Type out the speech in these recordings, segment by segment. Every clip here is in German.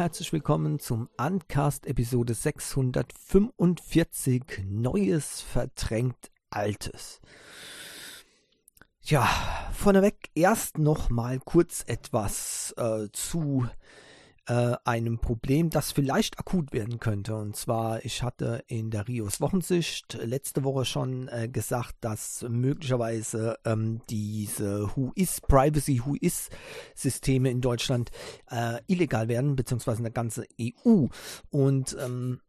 herzlich willkommen zum Uncast Episode 645 Neues verdrängt Altes. Ja, vorneweg erst noch mal kurz etwas äh, zu äh, einem Problem, das vielleicht akut werden könnte. Und zwar, ich hatte in der Rios Wochensicht letzte Woche schon äh, gesagt, dass möglicherweise ähm, diese Who is Privacy, Who is Systeme in Deutschland äh, illegal werden, beziehungsweise in der ganzen EU. Und ähm,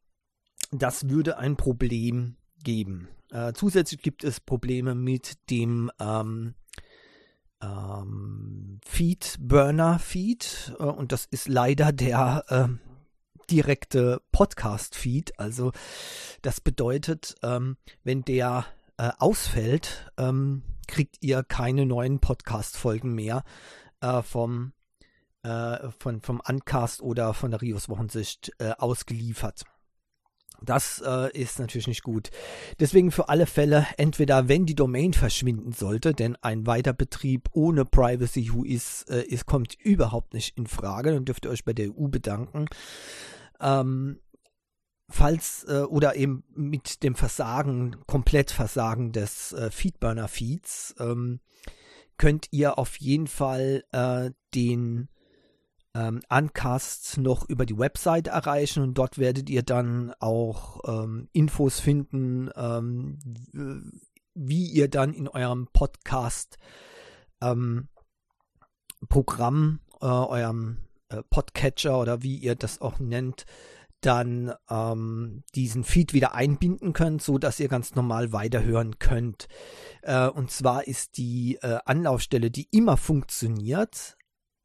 das würde ein Problem geben. Äh, zusätzlich gibt es Probleme mit dem ähm, ähm, Feed, Burner Feed äh, und das ist leider der äh, direkte Podcast Feed. Also das bedeutet, ähm, wenn der äh, ausfällt, ähm, kriegt ihr keine neuen Podcast-Folgen mehr äh, vom, äh, von, vom Uncast oder von der Rios Wochensicht äh, ausgeliefert. Das äh, ist natürlich nicht gut. Deswegen für alle Fälle, entweder wenn die Domain verschwinden sollte, denn ein Weiterbetrieb ohne Privacy Who is, äh, ist, kommt überhaupt nicht in Frage, dann dürft ihr euch bei der EU bedanken. Ähm, falls äh, oder eben mit dem Versagen, komplett Versagen des äh, Feedburner-Feeds, ähm, könnt ihr auf jeden Fall äh, den ähm, Uncast noch über die Website erreichen und dort werdet ihr dann auch ähm, Infos finden, ähm, wie ihr dann in eurem Podcast ähm, Programm, äh, eurem äh, Podcatcher oder wie ihr das auch nennt, dann ähm, diesen Feed wieder einbinden könnt, so dass ihr ganz normal weiterhören könnt. Äh, und zwar ist die äh, Anlaufstelle, die immer funktioniert,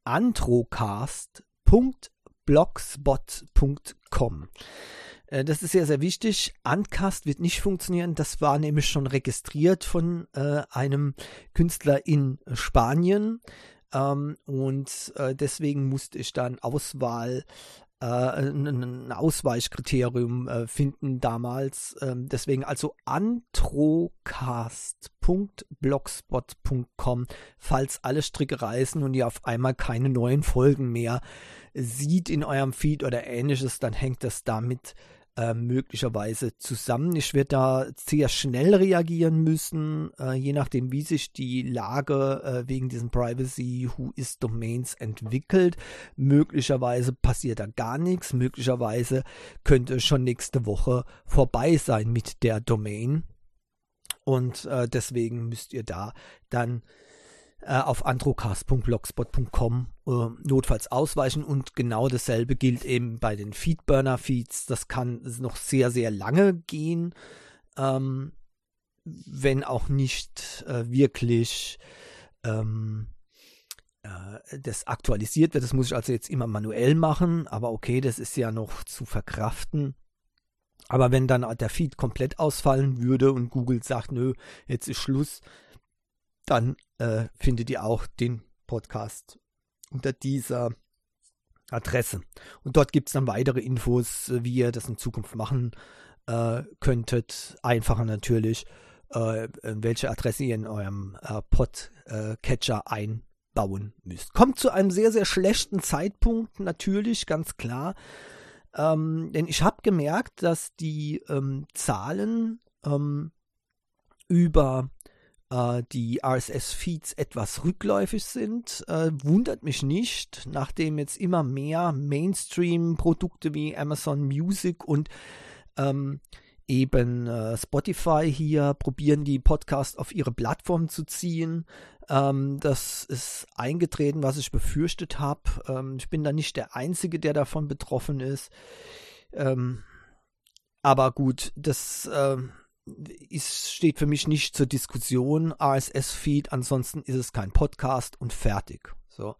antrocast.blogspot.com. Äh, das ist sehr, sehr wichtig. Uncast wird nicht funktionieren. Das war nämlich schon registriert von äh, einem Künstler in Spanien. Ähm, und äh, deswegen musste ich dann Auswahl äh, ein Ausweichkriterium äh, finden damals. Ähm, deswegen also antrocast.blogspot.com, falls alle Stricke reißen und ihr auf einmal keine neuen Folgen mehr sieht in eurem Feed oder ähnliches, dann hängt das damit äh, möglicherweise zusammen. Ich werde da sehr schnell reagieren müssen, äh, je nachdem, wie sich die Lage äh, wegen diesen Privacy Who is Domains entwickelt. Möglicherweise passiert da gar nichts. Möglicherweise könnte schon nächste Woche vorbei sein mit der Domain. Und äh, deswegen müsst ihr da dann äh, auf androcast.blogspot.com äh, notfalls ausweichen und genau dasselbe gilt eben bei den Feedburner-Feeds. Das kann noch sehr, sehr lange gehen, ähm, wenn auch nicht äh, wirklich ähm, äh, das aktualisiert wird. Das muss ich also jetzt immer manuell machen, aber okay, das ist ja noch zu verkraften. Aber wenn dann der Feed komplett ausfallen würde und Google sagt, nö, jetzt ist Schluss, dann äh, findet ihr auch den Podcast unter dieser Adresse. Und dort gibt es dann weitere Infos, wie ihr das in Zukunft machen äh, könntet. Einfacher natürlich, äh, welche Adresse ihr in eurem äh, Podcatcher einbauen müsst. Kommt zu einem sehr, sehr schlechten Zeitpunkt, natürlich, ganz klar. Ähm, denn ich habe gemerkt, dass die ähm, Zahlen ähm, über äh, die RSS-Feeds etwas rückläufig sind. Äh, wundert mich nicht, nachdem jetzt immer mehr Mainstream-Produkte wie Amazon Music und ähm, eben äh, Spotify hier probieren, die Podcasts auf ihre Plattform zu ziehen. Ähm, das ist eingetreten, was ich befürchtet habe. Ähm, ich bin da nicht der Einzige, der davon betroffen ist. Ähm, aber gut, das ähm, ist, steht für mich nicht zur Diskussion. RSS-Feed, ansonsten ist es kein Podcast und fertig. So,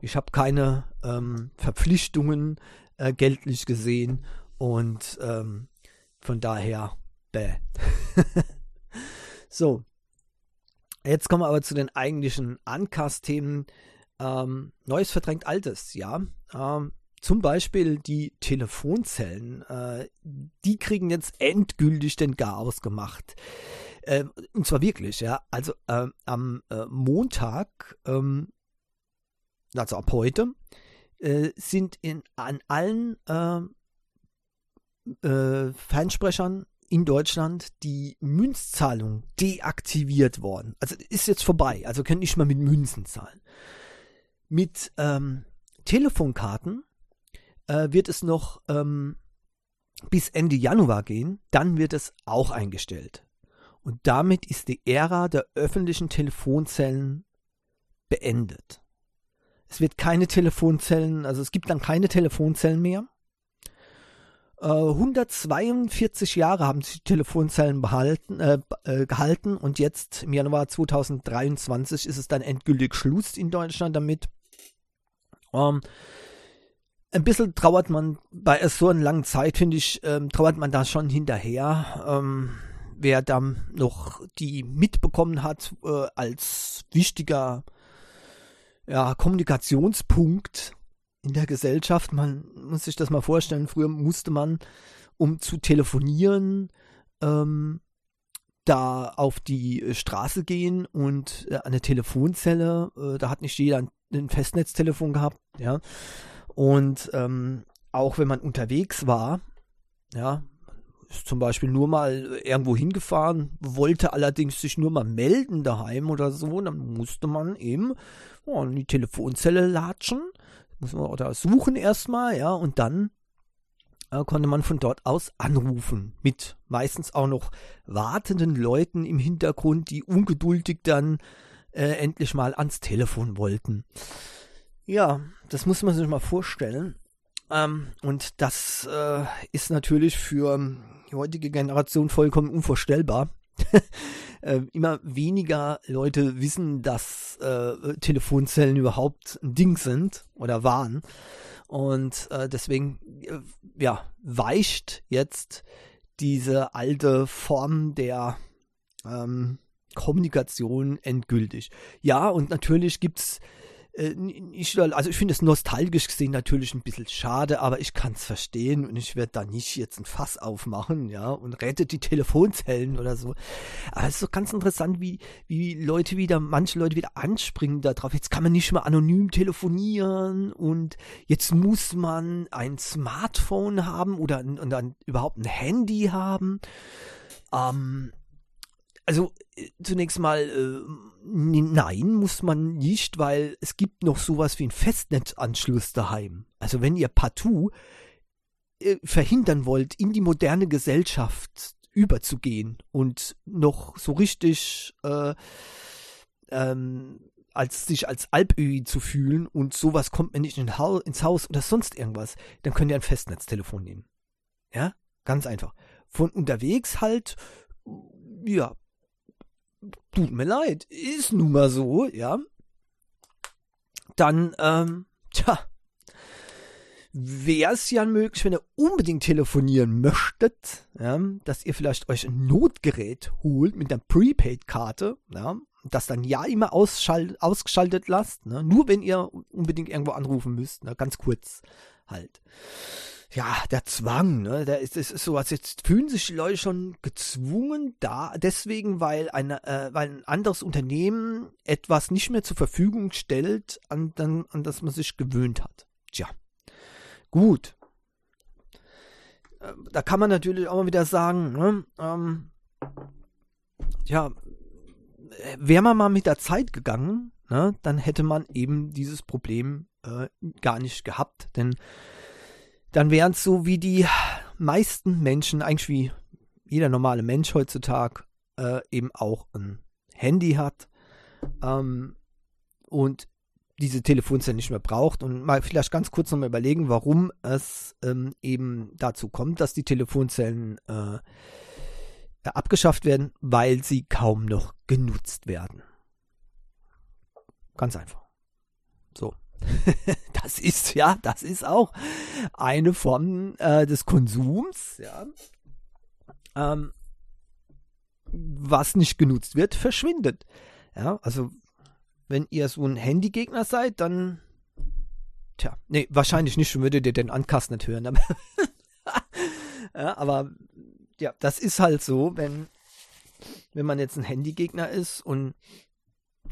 ich habe keine ähm, Verpflichtungen äh, geltlich gesehen und ähm, von daher, bäh. so, jetzt kommen wir aber zu den eigentlichen Uncast-Themen. Ähm, Neues verdrängt Altes, ja. Ähm, zum Beispiel die Telefonzellen, äh, die kriegen jetzt endgültig den Garaus gemacht. Äh, und zwar wirklich, ja. Also äh, am äh, Montag, ähm, also ab heute, äh, sind in, an allen äh, äh, Fernsprechern in Deutschland die Münzzahlung deaktiviert worden. Also ist jetzt vorbei. Also könnt nicht mal mit Münzen zahlen. Mit ähm, Telefonkarten äh, wird es noch ähm, bis Ende Januar gehen. Dann wird es auch eingestellt. Und damit ist die Ära der öffentlichen Telefonzellen beendet. Es wird keine Telefonzellen, also es gibt dann keine Telefonzellen mehr. 142 äh, Jahre haben sich Telefonzellen behalten, äh, äh, gehalten und jetzt im Januar 2023 ist es dann endgültig Schluss in Deutschland damit. Ähm, ein bisschen trauert man bei so einer langen Zeit, finde ich, ähm, trauert man da schon hinterher. Ähm, wer dann noch die mitbekommen hat äh, als wichtiger ja, Kommunikationspunkt in der Gesellschaft. Man muss sich das mal vorstellen. Früher musste man, um zu telefonieren, ähm, da auf die Straße gehen und äh, eine Telefonzelle. Äh, da hat nicht jeder ein, ein Festnetztelefon gehabt, ja. Und ähm, auch wenn man unterwegs war, ja, ist zum Beispiel nur mal irgendwo hingefahren, wollte allerdings sich nur mal melden daheim oder so, dann musste man eben oh, in die Telefonzelle latschen, muss man oder suchen erstmal, ja, und dann äh, konnte man von dort aus anrufen, mit meistens auch noch wartenden Leuten im Hintergrund, die ungeduldig dann äh, endlich mal ans Telefon wollten. Ja, das muss man sich mal vorstellen. Ähm, und das äh, ist natürlich für die heutige Generation vollkommen unvorstellbar. äh, immer weniger Leute wissen, dass äh, Telefonzellen überhaupt ein Ding sind oder waren. Und äh, deswegen, äh, ja, weicht jetzt diese alte Form der ähm, Kommunikation endgültig. Ja, und natürlich gibt's äh, ich, also ich finde es nostalgisch gesehen natürlich ein bisschen schade, aber ich kann es verstehen und ich werde da nicht jetzt ein Fass aufmachen, ja, und rettet die Telefonzellen oder so. Aber es ist so ganz interessant, wie, wie Leute wieder, manche Leute wieder anspringen darauf. Jetzt kann man nicht mehr anonym telefonieren und jetzt muss man ein Smartphone haben oder, dann überhaupt ein Handy haben. Ähm, also äh, zunächst mal, äh, nein, muss man nicht, weil es gibt noch sowas wie einen Festnetzanschluss daheim. Also wenn ihr partout äh, verhindern wollt, in die moderne Gesellschaft überzugehen und noch so richtig äh, ähm, als sich als Alpöi zu fühlen und sowas kommt mir nicht in ha ins Haus oder sonst irgendwas, dann könnt ihr ein Festnetztelefon nehmen. Ja, ganz einfach. Von unterwegs halt, ja, tut mir leid, ist nun mal so, ja. Dann, ähm, tja, wäre es ja möglich, wenn ihr unbedingt telefonieren möchtet, ja, dass ihr vielleicht euch ein Notgerät holt mit einer Prepaid-Karte, ja, das dann ja immer ausgeschaltet lasst, ne, nur wenn ihr unbedingt irgendwo anrufen müsst, ne, ganz kurz halt ja, der Zwang, ne, der ist, ist, ist sowas. Jetzt fühlen sich die Leute schon gezwungen da, deswegen, weil eine, äh, weil ein anderes Unternehmen etwas nicht mehr zur Verfügung stellt, an, dann, an das man sich gewöhnt hat. Tja, gut. Äh, da kann man natürlich auch mal wieder sagen, ne, ähm, ja, wäre man mal mit der Zeit gegangen, ne, dann hätte man eben dieses Problem äh, gar nicht gehabt, denn dann wären es so wie die meisten Menschen, eigentlich wie jeder normale Mensch heutzutage, äh, eben auch ein Handy hat ähm, und diese Telefonzelle nicht mehr braucht und mal vielleicht ganz kurz nochmal überlegen, warum es ähm, eben dazu kommt, dass die Telefonzellen äh, abgeschafft werden, weil sie kaum noch genutzt werden. Ganz einfach. So. das ist ja, das ist auch eine Form äh, des Konsums, ja. Ähm, was nicht genutzt wird, verschwindet. Ja, also wenn ihr so ein Handygegner seid, dann tja, nee, wahrscheinlich nicht, schon würdet ihr den Ankast nicht hören. Aber, ja, aber ja, das ist halt so, wenn wenn man jetzt ein Handygegner ist und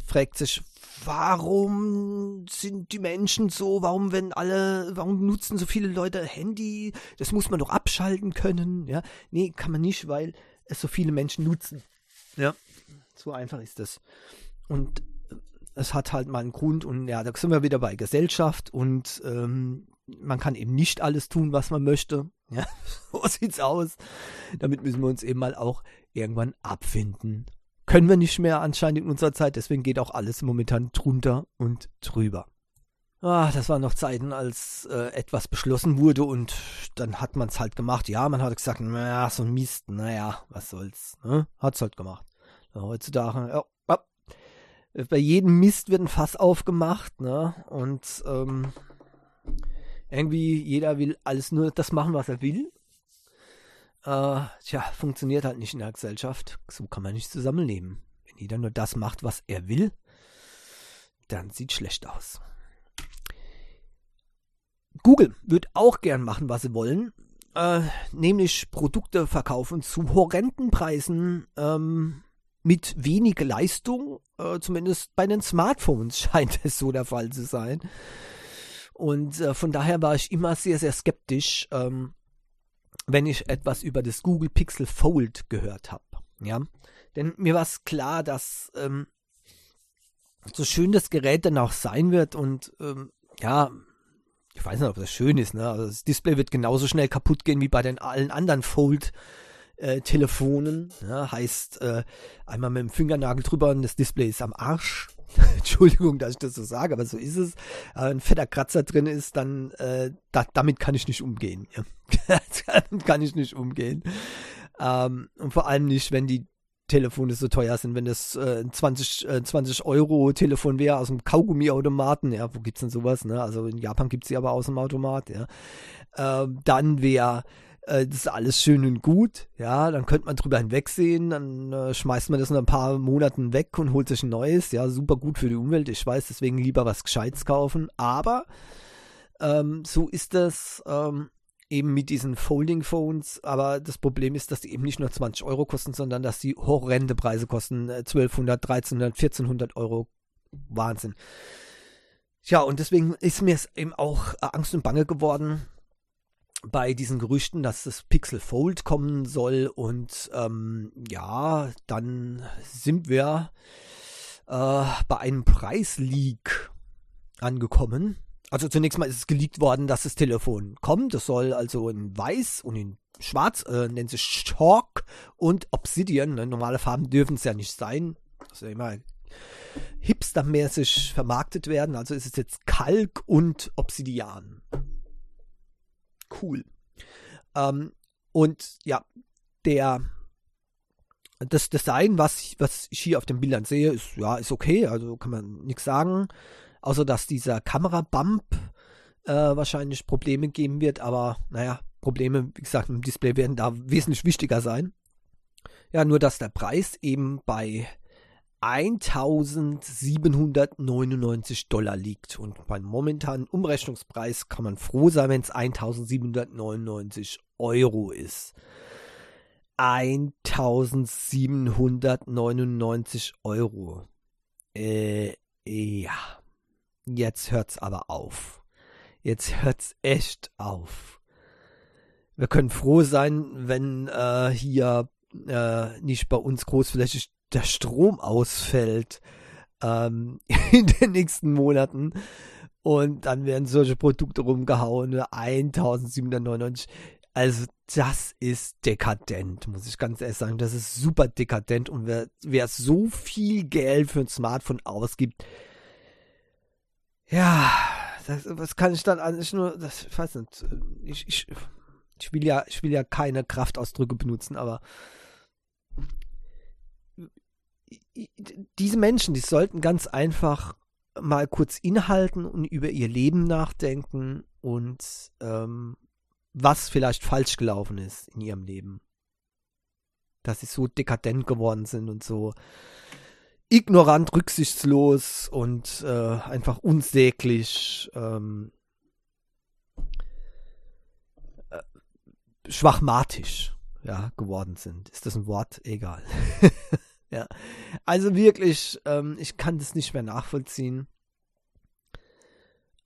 fragt sich, warum sind die Menschen so, warum wenn alle, warum nutzen so viele Leute Handy, das muss man doch abschalten können, ja. Nee, kann man nicht, weil es so viele Menschen nutzen. Ja, so einfach ist das. Und es hat halt mal einen Grund und ja, da sind wir wieder bei Gesellschaft und ähm, man kann eben nicht alles tun, was man möchte. Ja, so sieht's aus. Damit müssen wir uns eben mal auch irgendwann abfinden. Können wir nicht mehr anscheinend in unserer Zeit, deswegen geht auch alles momentan drunter und drüber. Ah, das waren noch Zeiten, als äh, etwas beschlossen wurde und dann hat man es halt gemacht. Ja, man hat gesagt, naja, so ein Mist, naja, was soll's, ne? Hat's halt gemacht. Ja, heutzutage, ja, ja, bei jedem Mist wird ein Fass aufgemacht, ne? Und ähm, irgendwie jeder will alles nur das machen, was er will. Äh, tja, funktioniert halt nicht in der Gesellschaft. So kann man nicht zusammenleben. Wenn jeder nur das macht, was er will, dann sieht schlecht aus. Google wird auch gern machen, was sie wollen, äh, nämlich Produkte verkaufen zu horrenden Preisen ähm, mit wenig Leistung. Äh, zumindest bei den Smartphones scheint es so der Fall zu sein. Und äh, von daher war ich immer sehr, sehr skeptisch, ähm, wenn ich etwas über das Google Pixel Fold gehört habe. Ja, denn mir war es klar, dass ähm, so schön das Gerät dann auch sein wird und ähm, ja, ich weiß nicht, ob das schön ist, ne? Also das Display wird genauso schnell kaputt gehen wie bei den allen anderen Fold äh, Telefonen. Ja, heißt, äh, einmal mit dem Fingernagel drüber und das Display ist am Arsch. Entschuldigung, dass ich das so sage, aber so ist es. Äh, ein fetter Kratzer drin ist, dann äh, da, damit kann ich nicht umgehen. Damit kann ich nicht umgehen. Ähm, und vor allem nicht, wenn die Telefone so teuer sind, wenn das äh, 20, äh, 20 Euro Telefon wäre aus dem Kaugummiautomaten, ja, wo gibt's denn sowas, ne? Also in Japan gibt's sie aber aus dem Automat, ja. Ähm, dann wäre äh, das ist alles schön und gut, ja, dann könnte man drüber hinwegsehen, dann äh, schmeißt man das in ein paar Monaten weg und holt sich ein neues, ja, super gut für die Umwelt, ich weiß, deswegen lieber was Gescheites kaufen, aber ähm, so ist das ähm, eben mit diesen Folding Phones, aber das Problem ist, dass die eben nicht nur 20 Euro kosten, sondern dass die horrende Preise kosten, 1200, 1300, 1400 Euro, Wahnsinn. Ja, und deswegen ist mir es eben auch äh, Angst und Bange geworden, bei diesen Gerüchten, dass das Pixel Fold kommen soll und ähm, ja, dann sind wir äh, bei einem Preisleak angekommen. Also zunächst mal ist es geleakt worden, dass das Telefon kommt. Das soll also in weiß und in schwarz, äh, nennt sich Chalk und Obsidian. Ne? Normale Farben dürfen es ja nicht sein. Das ist ja immer hipstermäßig vermarktet werden. Also ist es jetzt Kalk und Obsidian cool. Ähm, und ja, der das Design, was ich, was ich hier auf den Bildern sehe, ist ja ist okay, also kann man nichts sagen, außer dass dieser Kamerabump äh, wahrscheinlich Probleme geben wird, aber naja, Probleme, wie gesagt, im Display werden da wesentlich wichtiger sein. Ja, nur dass der Preis eben bei 1799 Dollar liegt. Und beim momentanen Umrechnungspreis kann man froh sein, wenn es 1799 Euro ist. 1799 Euro. Äh, ja. Jetzt hört's aber auf. Jetzt hört's echt auf. Wir können froh sein, wenn äh, hier äh, nicht bei uns großflächig der Strom ausfällt ähm, in den nächsten Monaten. Und dann werden solche Produkte rumgehauen, 1799. Also das ist dekadent, muss ich ganz ehrlich sagen. Das ist super dekadent. Und wer, wer so viel Geld für ein Smartphone ausgibt, ja, das, was kann ich dann eigentlich nur, das, ich weiß nicht, ich, ich, ich will ja, ich will ja keine Kraftausdrücke benutzen, aber diese Menschen, die sollten ganz einfach mal kurz innehalten und über ihr Leben nachdenken und ähm, was vielleicht falsch gelaufen ist in ihrem Leben. Dass sie so dekadent geworden sind und so ignorant, rücksichtslos und äh, einfach unsäglich ähm, äh, schwachmatisch ja, geworden sind. Ist das ein Wort? Egal. ja. Also wirklich, ähm, ich kann das nicht mehr nachvollziehen.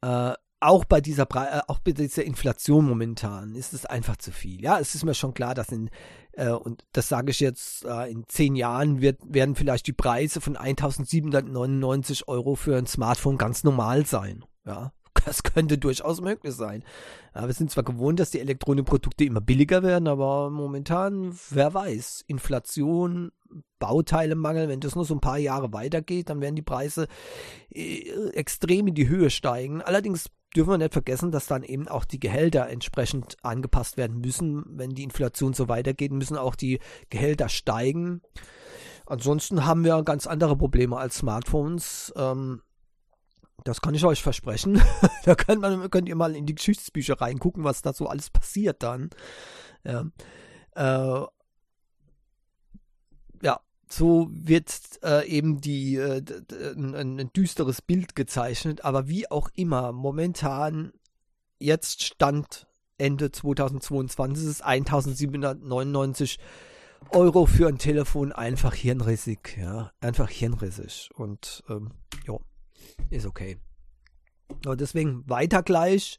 Äh, auch bei dieser Pre äh, auch bei dieser Inflation momentan ist es einfach zu viel. Ja, es ist mir schon klar, dass in äh, und das sage ich jetzt äh, in zehn Jahren wird, werden vielleicht die Preise von 1.799 Euro für ein Smartphone ganz normal sein. Ja, das könnte durchaus möglich sein. Ja, wir sind zwar gewohnt, dass die Elektronikprodukte immer billiger werden, aber momentan, wer weiß, Inflation, Bauteilemangel, wenn das nur so ein paar Jahre weitergeht, dann werden die Preise äh, extrem in die Höhe steigen. Allerdings dürfen wir nicht vergessen, dass dann eben auch die Gehälter entsprechend angepasst werden müssen. Wenn die Inflation so weitergeht, müssen auch die Gehälter steigen. Ansonsten haben wir ganz andere Probleme als Smartphones. Ähm, das kann ich euch versprechen. da könnt, man, könnt ihr mal in die Geschichtsbücher reingucken, was da so alles passiert dann. Ja. Äh, ja, so wird äh, eben die äh, ein, ein, düsteres Bild gezeichnet, aber wie auch immer, momentan jetzt Stand Ende 2022 ist 1799 Euro für ein Telefon einfach hirnrissig, ja, einfach hirnrissig und ähm, ja, ist okay. Und deswegen weiter gleich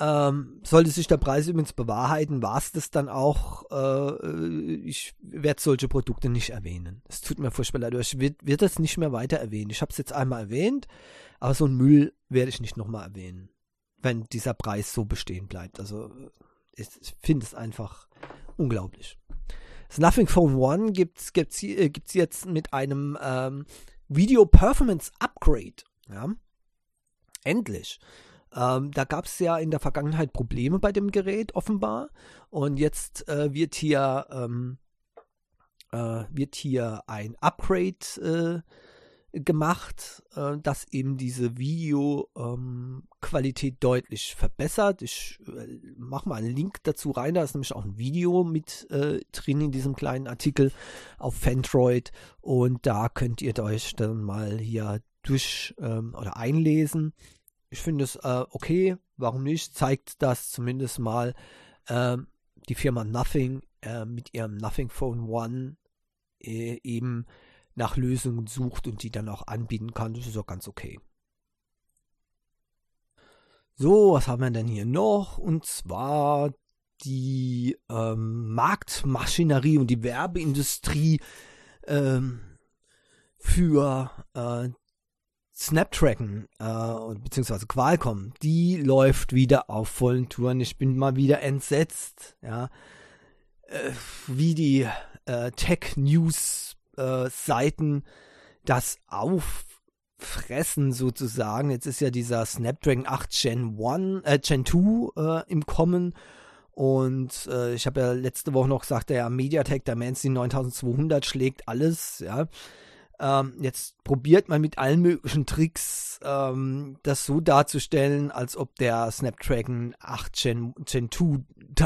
ähm, sollte sich der Preis übrigens bewahrheiten, war es das dann auch. Äh, ich werde solche Produkte nicht erwähnen. Es tut mir furchtbar leid, ich werde werd das nicht mehr weiter erwähnen. Ich habe es jetzt einmal erwähnt, aber so einen Müll werde ich nicht nochmal erwähnen, wenn dieser Preis so bestehen bleibt. Also ich, ich finde es einfach unglaublich. Das Nothing Phone One gibt es gibt's, äh, gibt's jetzt mit einem ähm, Video Performance Upgrade. Ja? Endlich. Ähm, da gab es ja in der Vergangenheit Probleme bei dem Gerät offenbar und jetzt äh, wird hier ähm, äh, wird hier ein Upgrade äh, gemacht, äh, das eben diese Videoqualität ähm, deutlich verbessert. Ich äh, mache mal einen Link dazu rein, da ist nämlich auch ein Video mit äh, drin in diesem kleinen Artikel auf Fandroid und da könnt ihr euch dann mal hier durch ähm, oder einlesen ich finde es äh, okay, warum nicht? Zeigt das zumindest mal äh, die Firma Nothing äh, mit ihrem Nothing Phone One äh, eben nach Lösungen sucht und die dann auch anbieten kann. Das ist auch ganz okay. So, was haben wir denn hier noch? Und zwar die ähm, Marktmaschinerie und die Werbeindustrie ähm, für äh, Snapdragon, äh, beziehungsweise Qualcomm, die läuft wieder auf vollen Touren. Ich bin mal wieder entsetzt, ja, äh, wie die äh, Tech-News-Seiten äh, das auffressen sozusagen. Jetzt ist ja dieser Snapdragon 8 Gen 1, äh, Gen 2 äh, im Kommen. Und äh, ich habe ja letzte Woche noch gesagt, der MediaTek, der Dimensity 9200 schlägt alles, ja. Ähm, jetzt probiert man mit allen möglichen Tricks ähm, das so darzustellen, als ob der Snapdragon 8 Gen, Gen 2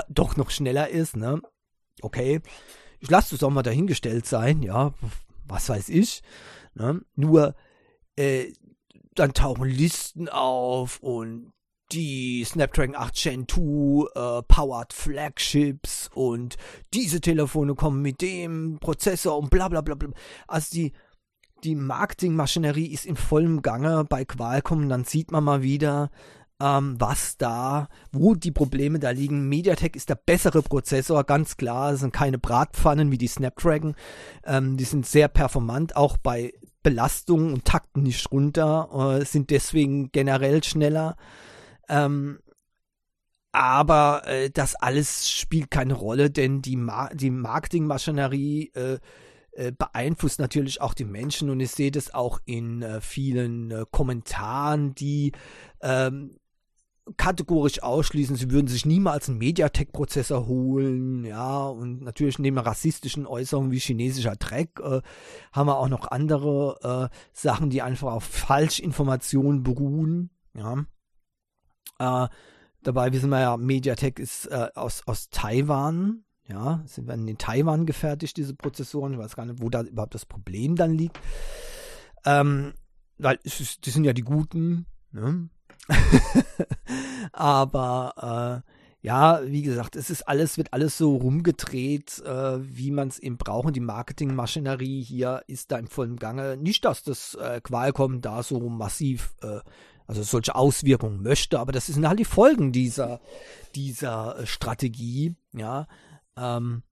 doch noch schneller ist. Ne? Okay, ich lasse das auch mal dahingestellt sein, ja, was weiß ich. Ne? Nur äh, dann tauchen Listen auf und die Snapdragon 8 Gen 2 äh, powered Flagships und diese Telefone kommen mit dem Prozessor und bla bla bla bla. Also die die Marketingmaschinerie ist in vollem Gange bei Qualcomm. Dann sieht man mal wieder, ähm, was da, wo die Probleme da liegen. MediaTek ist der bessere Prozessor, ganz klar. Das sind keine Bratpfannen wie die Snapdragon. Ähm, die sind sehr performant, auch bei Belastung und takten nicht runter, äh, sind deswegen generell schneller. Ähm, aber äh, das alles spielt keine Rolle, denn die, Ma die Marketingmaschinerie äh, beeinflusst natürlich auch die Menschen. Und ich sehe das auch in äh, vielen äh, Kommentaren, die ähm, kategorisch ausschließen, sie würden sich niemals einen Mediatek-Prozessor holen, ja, und natürlich neben rassistischen Äußerungen wie chinesischer Dreck äh, haben wir auch noch andere äh, Sachen, die einfach auf Falschinformationen beruhen, ja. Äh, dabei wissen wir ja, Mediatek ist äh, aus, aus Taiwan, ja, sind werden in Taiwan gefertigt, diese Prozessoren. Ich weiß gar nicht, wo da überhaupt das Problem dann liegt. Ähm, weil die sind ja die guten, ne? Aber äh, ja, wie gesagt, es ist alles, wird alles so rumgedreht, äh, wie man es eben braucht. Und die Marketingmaschinerie hier ist da im vollen Gange. Nicht, dass das äh, Qualcomm da so massiv, äh, also solche Auswirkungen möchte, aber das sind halt die Folgen dieser, dieser äh, Strategie, ja. Ähm,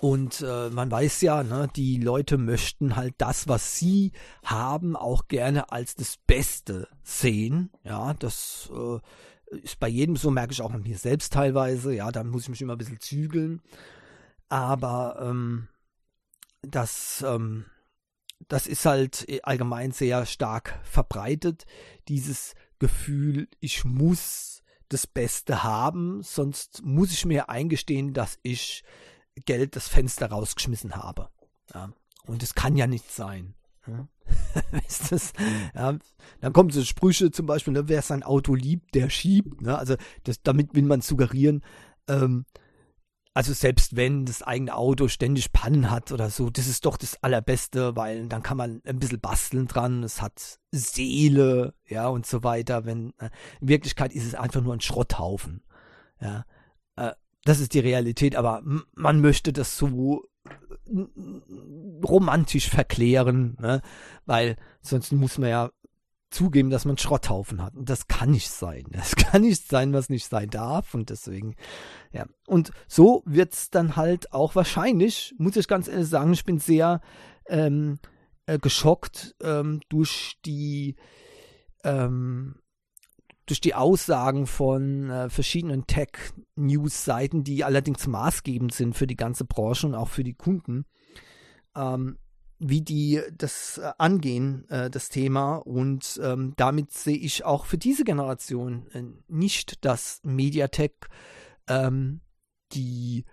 und äh, man weiß ja, ne, die Leute möchten halt das, was sie haben, auch gerne als das Beste sehen. Ja, das äh, ist bei jedem so, merke ich auch an mir selbst teilweise. Ja, da muss ich mich immer ein bisschen zügeln. Aber ähm, das, ähm, das ist halt allgemein sehr stark verbreitet. Dieses Gefühl, ich muss das Beste haben, sonst muss ich mir eingestehen, dass ich Geld das Fenster rausgeschmissen habe. Ja. Und es kann ja nicht sein. Ja. das, ja, dann kommen so Sprüche zum Beispiel, ne, wer sein Auto liebt, der schiebt. Ne? Also das, damit will man suggerieren, ähm, also selbst wenn das eigene Auto ständig Pannen hat oder so, das ist doch das Allerbeste, weil dann kann man ein bisschen basteln dran, es hat Seele, ja, und so weiter. Wenn, äh, in Wirklichkeit ist es einfach nur ein Schrotthaufen. Ja. Äh, das ist die Realität, aber man möchte das so romantisch verklären, ne? weil sonst muss man ja zugeben, dass man Schrotthaufen hat. Und das kann nicht sein. Das kann nicht sein, was nicht sein darf. Und deswegen, ja. Und so wird es dann halt auch wahrscheinlich, muss ich ganz ehrlich sagen, ich bin sehr ähm, äh, geschockt ähm, durch die ähm, durch die Aussagen von äh, verschiedenen Tech-News-Seiten, die allerdings maßgebend sind für die ganze Branche und auch für die Kunden, ähm, wie die das äh, angehen, äh, das Thema. Und ähm, damit sehe ich auch für diese Generation äh, nicht, dass Mediatek ähm, die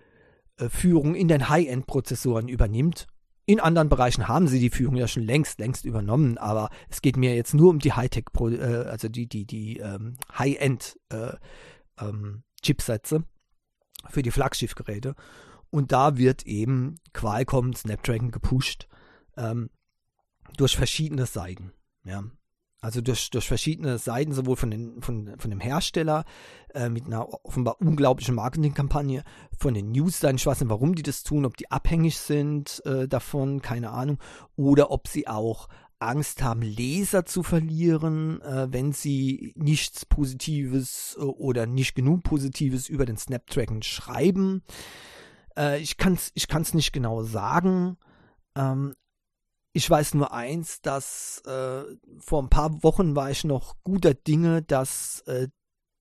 Führung in den High-End-Prozessoren übernimmt. In anderen Bereichen haben sie die Führung ja schon längst, längst übernommen, aber es geht mir jetzt nur um die Hightech, also die, die, die ähm, High-End äh, ähm, für die Flaggschiffgeräte. Und da wird eben Qualcomm Snapdragon gepusht ähm, durch verschiedene Seiten. Ja. Also durch, durch verschiedene Seiten, sowohl von, den, von, von dem Hersteller äh, mit einer offenbar unglaublichen Marketingkampagne, von den News-Seiten, ich weiß nicht, warum die das tun, ob die abhängig sind äh, davon, keine Ahnung, oder ob sie auch Angst haben, Leser zu verlieren, äh, wenn sie nichts Positives äh, oder nicht genug Positives über den Snapdragon schreiben. Äh, ich kann es ich kann's nicht genau sagen, ähm, ich weiß nur eins, dass äh, vor ein paar Wochen war ich noch guter Dinge, dass äh,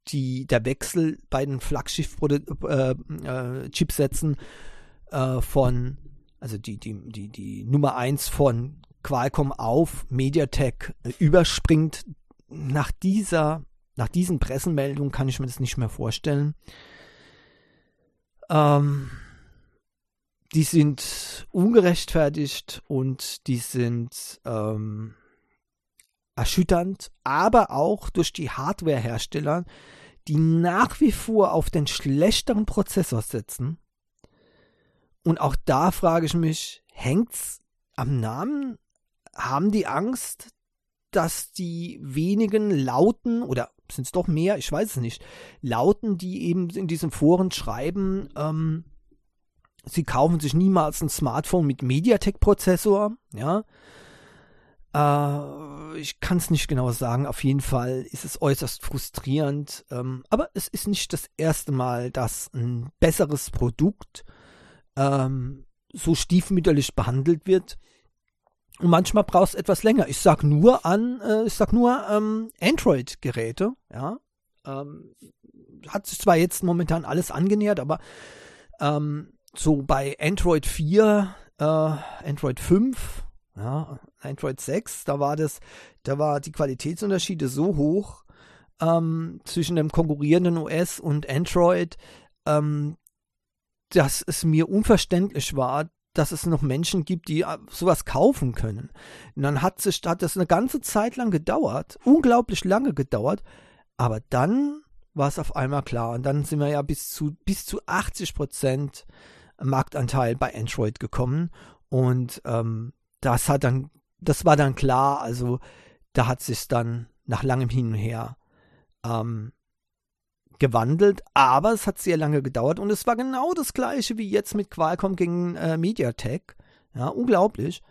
die, der Wechsel bei den Flaggschiff-Chipsätzen äh, äh, von, also die, die, die, die Nummer 1 von Qualcomm auf MediaTek äh, überspringt. Nach dieser, nach diesen Pressemeldungen kann ich mir das nicht mehr vorstellen. Ähm, die sind ungerechtfertigt und die sind ähm, erschütternd, aber auch durch die Hardwarehersteller, die nach wie vor auf den schlechteren Prozessor setzen. Und auch da frage ich mich, hängt's am Namen? Haben die Angst, dass die wenigen Lauten oder sind es doch mehr, ich weiß es nicht, Lauten, die eben in diesen Foren schreiben, ähm, Sie kaufen sich niemals ein Smartphone mit MediaTek-Prozessor, ja. Äh, ich kann es nicht genau sagen. Auf jeden Fall ist es äußerst frustrierend. Ähm, aber es ist nicht das erste Mal, dass ein besseres Produkt ähm, so stiefmütterlich behandelt wird. Und manchmal brauchst du etwas länger. Ich sag nur an, äh, ich sag nur ähm, Android-Geräte, ja. Ähm, hat sich zwar jetzt momentan alles angenähert, aber ähm, so bei Android 4, äh, Android 5, ja, Android 6, da war das, da war die Qualitätsunterschiede so hoch ähm, zwischen dem konkurrierenden OS und Android, ähm, dass es mir unverständlich war, dass es noch Menschen gibt, die äh, sowas kaufen können. Und dann hat, sich, hat das eine ganze Zeit lang gedauert, unglaublich lange gedauert, aber dann war es auf einmal klar. Und dann sind wir ja bis zu, bis zu 80 Prozent Marktanteil bei Android gekommen und ähm, das hat dann, das war dann klar, also da hat sich dann nach langem Hin und Her ähm, gewandelt, aber es hat sehr lange gedauert und es war genau das gleiche wie jetzt mit Qualcomm gegen äh, MediaTek. Ja, unglaublich.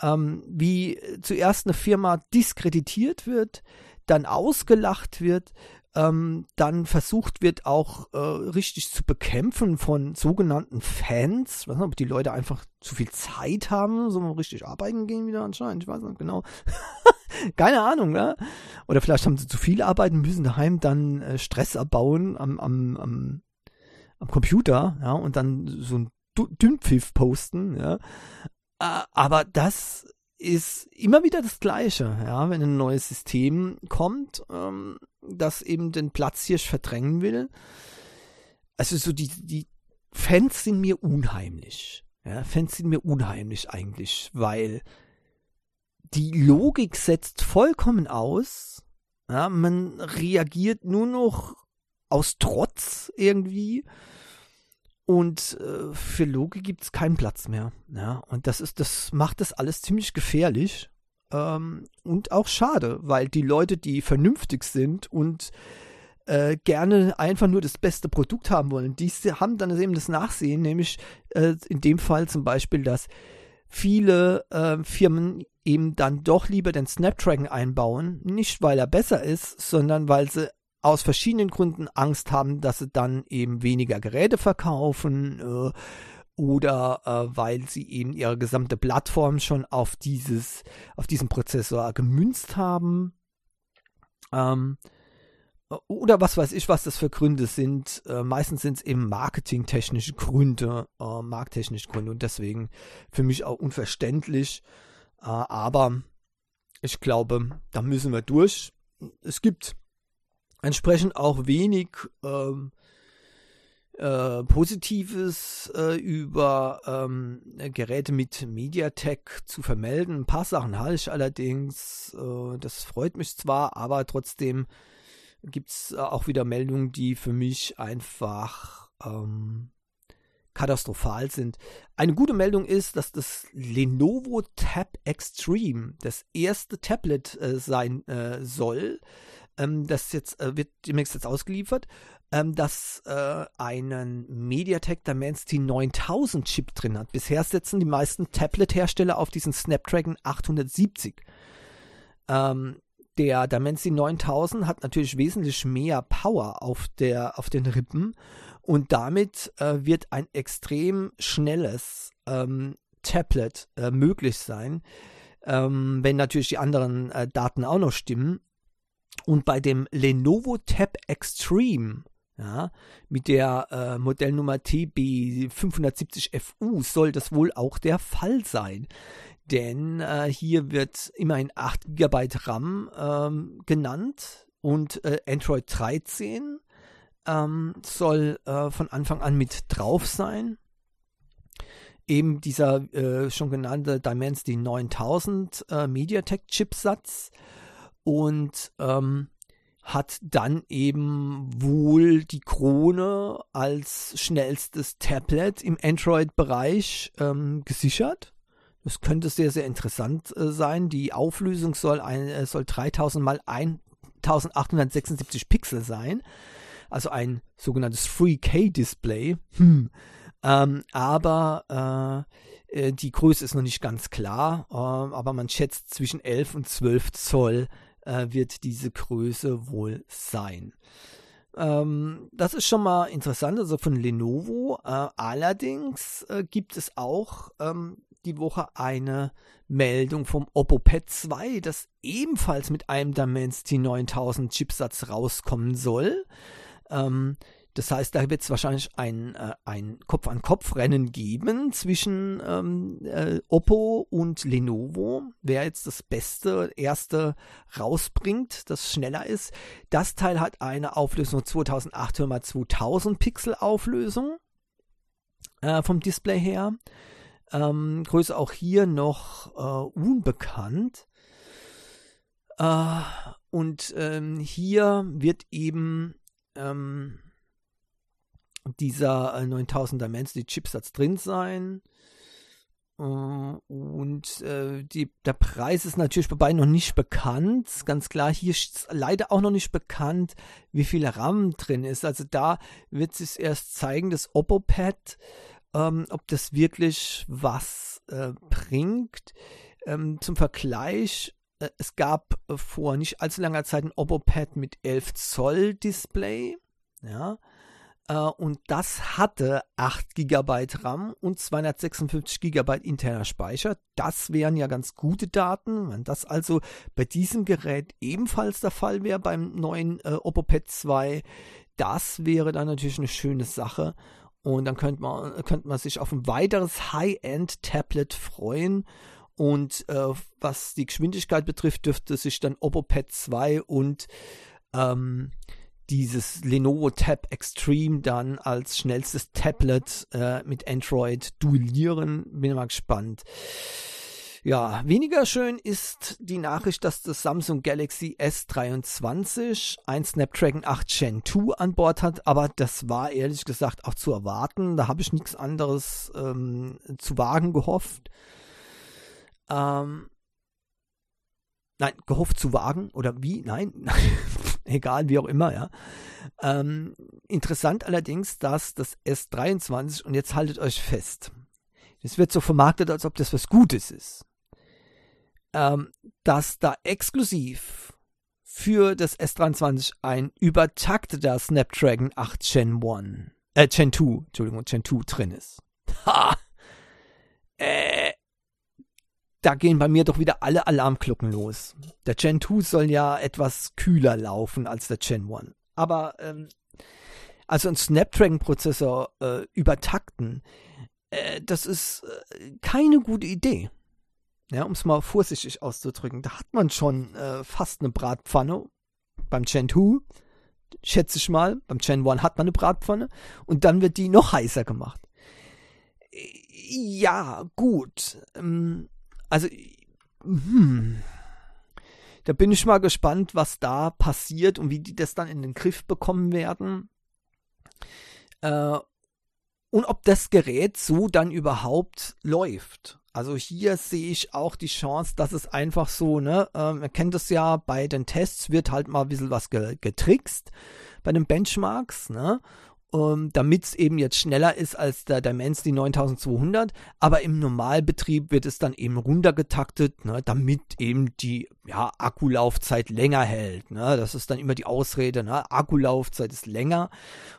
Ähm, wie zuerst eine Firma diskreditiert wird, dann ausgelacht wird, ähm, dann versucht wird auch äh, richtig zu bekämpfen von sogenannten Fans. Ich weiß nicht, ob die Leute einfach zu viel Zeit haben, so richtig arbeiten gehen wieder anscheinend. Ich weiß nicht genau. Keine Ahnung, ne? Oder vielleicht haben sie zu viel arbeiten müssen daheim, dann äh, Stress abbauen am, am, am, am Computer, ja, und dann so ein Dünnpfiff posten, ja. Äh, aber das ist immer wieder das Gleiche, ja, wenn ein neues System kommt, ähm, das eben den Platzhirsch verdrängen will. Also so die, die Fans sind mir unheimlich. Ja, Fans sind mir unheimlich eigentlich, weil die Logik setzt vollkommen aus. Ja, man reagiert nur noch aus Trotz irgendwie. Und äh, für Logik gibt es keinen Platz mehr. Ja, und das ist, das macht das alles ziemlich gefährlich ähm, und auch schade, weil die Leute, die vernünftig sind und äh, gerne einfach nur das beste Produkt haben wollen, die haben dann eben das Nachsehen, nämlich äh, in dem Fall zum Beispiel, dass viele äh, Firmen eben dann doch lieber den Snapdragon einbauen, nicht weil er besser ist, sondern weil sie aus verschiedenen Gründen Angst haben, dass sie dann eben weniger Geräte verkaufen äh, oder äh, weil sie eben ihre gesamte Plattform schon auf dieses, auf diesen Prozessor gemünzt haben. Ähm, oder was weiß ich, was das für Gründe sind. Äh, meistens sind es eben marketingtechnische Gründe, äh, markttechnische Gründe und deswegen für mich auch unverständlich. Äh, aber ich glaube, da müssen wir durch. Es gibt entsprechend auch wenig ähm, äh, Positives äh, über ähm, Geräte mit MediaTek zu vermelden. Ein paar Sachen habe ich allerdings. Äh, das freut mich zwar, aber trotzdem gibt es äh, auch wieder Meldungen, die für mich einfach ähm, katastrophal sind. Eine gute Meldung ist, dass das Lenovo Tab Extreme das erste Tablet äh, sein soll, ähm, das jetzt wird demnächst jetzt ausgeliefert, ähm, das äh, einen MediaTek Dimensity 9000 Chip drin hat. Bisher setzen die meisten Tablet-Hersteller auf diesen Snapdragon 870. Ähm, der Dimensity 9000 hat natürlich wesentlich mehr Power auf, der, auf den Rippen und damit äh, wird ein extrem schnelles ähm, Tablet äh, möglich sein, ähm, wenn natürlich die anderen äh, Daten auch noch stimmen. Und bei dem Lenovo Tab Extreme, ja, mit der äh, Modellnummer TB570FU soll das wohl auch der Fall sein. Denn äh, hier wird immerhin 8 GB RAM ähm, genannt und äh, Android 13 ähm, soll äh, von Anfang an mit drauf sein. Eben dieser äh, schon genannte Dimensity 9000 äh, MediaTek-Chipsatz und ähm, hat dann eben wohl die Krone als schnellstes Tablet im Android-Bereich ähm, gesichert. Das könnte sehr, sehr interessant äh, sein. Die Auflösung soll, ein, äh, soll 3000 mal 1876 Pixel sein. Also ein sogenanntes 3K-Display. Hm. Ähm, aber äh, äh, die Größe ist noch nicht ganz klar. Äh, aber man schätzt zwischen 11 und 12 Zoll äh, wird diese Größe wohl sein. Ähm, das ist schon mal interessant, also von Lenovo. Äh, allerdings äh, gibt es auch ähm, die Woche eine Meldung vom Oppo Pad 2, das ebenfalls mit einem Dimensity 9000 Chipsatz rauskommen soll. Ähm, das heißt, da wird es wahrscheinlich ein, äh, ein Kopf-an-Kopf-Rennen geben zwischen ähm, äh, Oppo und Lenovo. Wer jetzt das beste erste rausbringt, das schneller ist. Das Teil hat eine Auflösung 2800 x 2000 Pixel Auflösung äh, vom Display her. Ähm, Größe auch hier noch äh, unbekannt. Äh, und ähm, hier wird eben ähm, dieser äh, 9000er Dimensity Chipsatz drin sein. und äh, die, der Preis ist natürlich bei beiden noch nicht bekannt. Ganz klar, hier ist leider auch noch nicht bekannt, wie viel RAM drin ist. Also da wird sich erst zeigen, das Oppo-Pad, ähm, ob das wirklich was äh, bringt. Ähm, zum Vergleich, äh, es gab äh, vor nicht allzu langer Zeit ein Oppo-Pad mit 11 Zoll Display. Ja, äh, und das hatte 8 GB RAM und 256 GB interner Speicher. Das wären ja ganz gute Daten. Wenn das also bei diesem Gerät ebenfalls der Fall wäre beim neuen äh, Oppo Pad 2, das wäre dann natürlich eine schöne Sache. Und dann könnte man, könnte man sich auf ein weiteres High-End-Tablet freuen. Und äh, was die Geschwindigkeit betrifft, dürfte sich dann Oppo Pad 2 und ähm, dieses Lenovo Tab Extreme dann als schnellstes Tablet äh, mit Android duellieren. Bin mal gespannt. Ja, weniger schön ist die Nachricht, dass das Samsung Galaxy S23 ein Snapdragon 8 Gen 2 an Bord hat, aber das war ehrlich gesagt auch zu erwarten. Da habe ich nichts anderes ähm, zu wagen gehofft. Ähm, nein, gehofft zu wagen oder wie? Nein, egal, wie auch immer, ja. Ähm, interessant allerdings, dass das S23, und jetzt haltet euch fest, das wird so vermarktet, als ob das was Gutes ist, ähm, dass da exklusiv für das S23 ein übertakteter Snapdragon 8 Gen 1, äh, Gen 2, Entschuldigung, Gen 2 drin ist. Ha! Äh, da gehen bei mir doch wieder alle Alarmglocken los. Der Gen 2 soll ja etwas kühler laufen als der Gen 1. Aber ähm, also ein Snapdragon-Prozessor äh, übertakten, äh, das ist äh, keine gute Idee. Ja, um es mal vorsichtig auszudrücken. Da hat man schon äh, fast eine Bratpfanne beim Gen 2, schätze ich mal. Beim Gen 1 hat man eine Bratpfanne und dann wird die noch heißer gemacht. Ja, gut. Ähm, also, hm, da bin ich mal gespannt, was da passiert und wie die das dann in den Griff bekommen werden. Äh, und ob das Gerät so dann überhaupt läuft. Also hier sehe ich auch die Chance, dass es einfach so, ne, äh, man kennt es ja, bei den Tests wird halt mal ein bisschen was getrickst bei den Benchmarks, ne? Ähm, damit es eben jetzt schneller ist als der Dimensity 9200. Aber im Normalbetrieb wird es dann eben runtergetaktet, ne, damit eben die ja, Akkulaufzeit länger hält. Ne. Das ist dann immer die Ausrede, ne, Akkulaufzeit ist länger.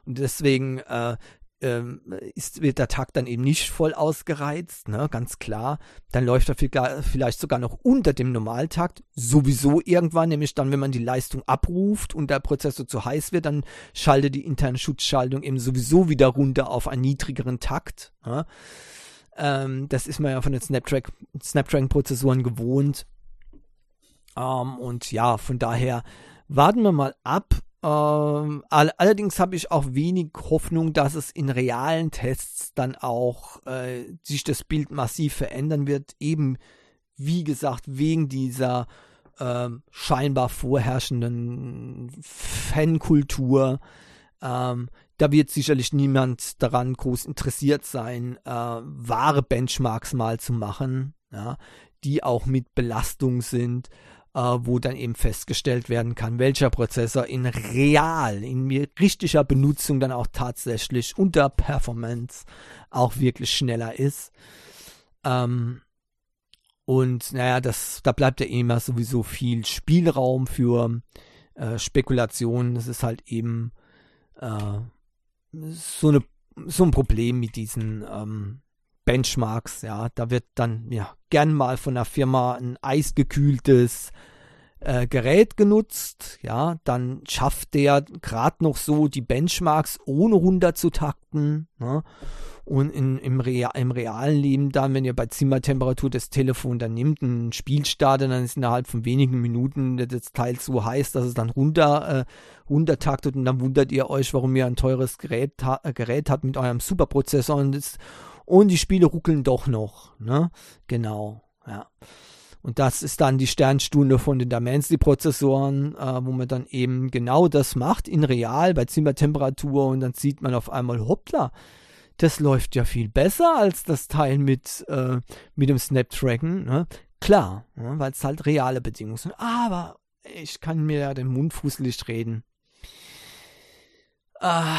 Und deswegen äh, ähm, ist, wird der Takt dann eben nicht voll ausgereizt, ne, ganz klar. Dann läuft er vielleicht sogar noch unter dem Normaltakt. Sowieso irgendwann, nämlich dann, wenn man die Leistung abruft und der Prozessor zu heiß wird, dann schaltet die interne Schutzschaltung eben sowieso wieder runter auf einen niedrigeren Takt. Ne. Ähm, das ist man ja von den Snapdragon-Prozessoren gewohnt. Ähm, und ja, von daher warten wir mal ab, ähm, all allerdings habe ich auch wenig Hoffnung, dass es in realen Tests dann auch äh, sich das Bild massiv verändern wird. Eben, wie gesagt, wegen dieser äh, scheinbar vorherrschenden Fankultur. Ähm, da wird sicherlich niemand daran groß interessiert sein, äh, wahre Benchmarks mal zu machen, ja, die auch mit Belastung sind äh, wo dann eben festgestellt werden kann, welcher Prozessor in real, in richtiger Benutzung dann auch tatsächlich unter Performance auch wirklich schneller ist. Ähm, und naja, das, da bleibt ja immer sowieso viel Spielraum für äh, Spekulationen. Das ist halt eben äh, so, eine, so ein Problem mit diesen ähm, Benchmarks, ja, da wird dann ja gern mal von der Firma ein eisgekühltes äh, Gerät genutzt, ja, dann schafft der gerade noch so die Benchmarks ohne runter zu takten, ne? Und in, im, Real, im realen Leben dann, wenn ihr bei Zimmertemperatur das Telefon dann nimmt, ein Spiel startet, dann ist innerhalb von wenigen Minuten das Teil so heiß, dass es dann runter, äh, runtertaktet und dann wundert ihr euch, warum ihr ein teures Gerät, äh, Gerät habt mit eurem Superprozessor und das und die Spiele ruckeln doch noch. Ne? Genau, ja. Und das ist dann die Sternstunde von den Dimensity-Prozessoren, äh, wo man dann eben genau das macht in real bei Zimmertemperatur und dann sieht man auf einmal, hoppla, das läuft ja viel besser als das Teil mit, äh, mit dem Snapdragon. Ne? Klar, ne? weil es halt reale Bedingungen sind. Aber ich kann mir ja den Mund fußlich reden. Ah,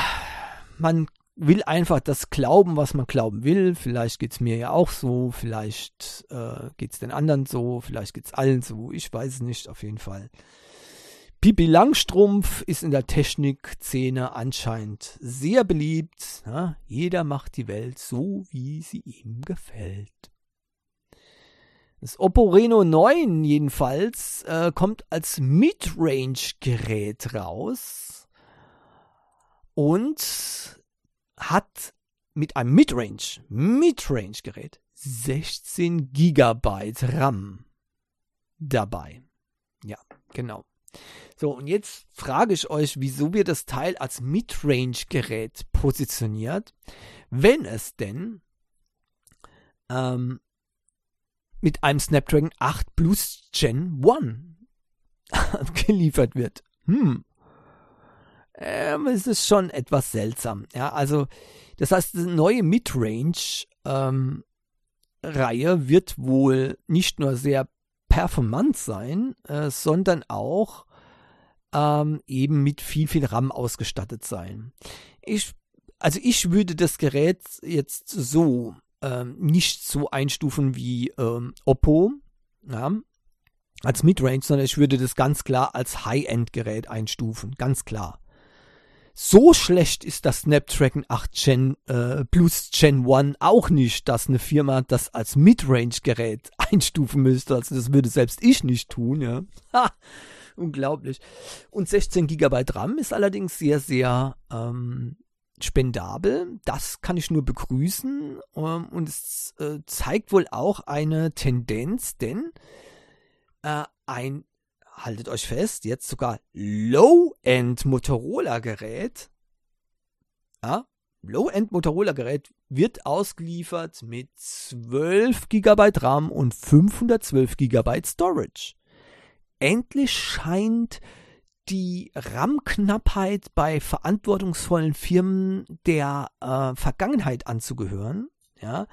man will einfach das glauben, was man glauben will. Vielleicht geht es mir ja auch so, vielleicht äh, geht es den anderen so, vielleicht geht es allen so. Ich weiß es nicht, auf jeden Fall. Pipi Langstrumpf ist in der Technikszene anscheinend sehr beliebt. Ja, jeder macht die Welt so, wie sie ihm gefällt. Das Oppo Reno 9 jedenfalls äh, kommt als Midrange-Gerät raus und hat mit einem Midrange, Midrange-Gerät 16 GB RAM dabei. Ja, genau. So, und jetzt frage ich euch, wieso wird das Teil als Midrange-Gerät positioniert, wenn es denn ähm, mit einem Snapdragon 8 Plus Gen 1 geliefert wird. Hm. Ähm, es ist schon etwas seltsam. Ja, also, das heißt, die neue Midrange ähm, Reihe wird wohl nicht nur sehr performant sein, äh, sondern auch ähm, eben mit viel, viel RAM ausgestattet sein. Ich, also ich würde das Gerät jetzt so ähm, nicht so einstufen wie ähm, Oppo, ja, als Midrange, sondern ich würde das ganz klar als High-End-Gerät einstufen, ganz klar. So schlecht ist das Snapdragon 8 Gen äh, Plus Gen 1 auch nicht, dass eine Firma das als Midrange-Gerät einstufen müsste. Also das würde selbst ich nicht tun, ja. Ha, unglaublich. Und 16 GB RAM ist allerdings sehr, sehr ähm, spendabel. Das kann ich nur begrüßen. Ähm, und es äh, zeigt wohl auch eine Tendenz, denn äh, ein, haltet euch fest, jetzt sogar Low-End Motorola-Gerät, ja, Low-End Motorola-Gerät wird ausgeliefert mit 12 GB RAM und 512 GB Storage. Endlich scheint die RAM-Knappheit bei verantwortungsvollen Firmen der äh, Vergangenheit anzugehören. Ja,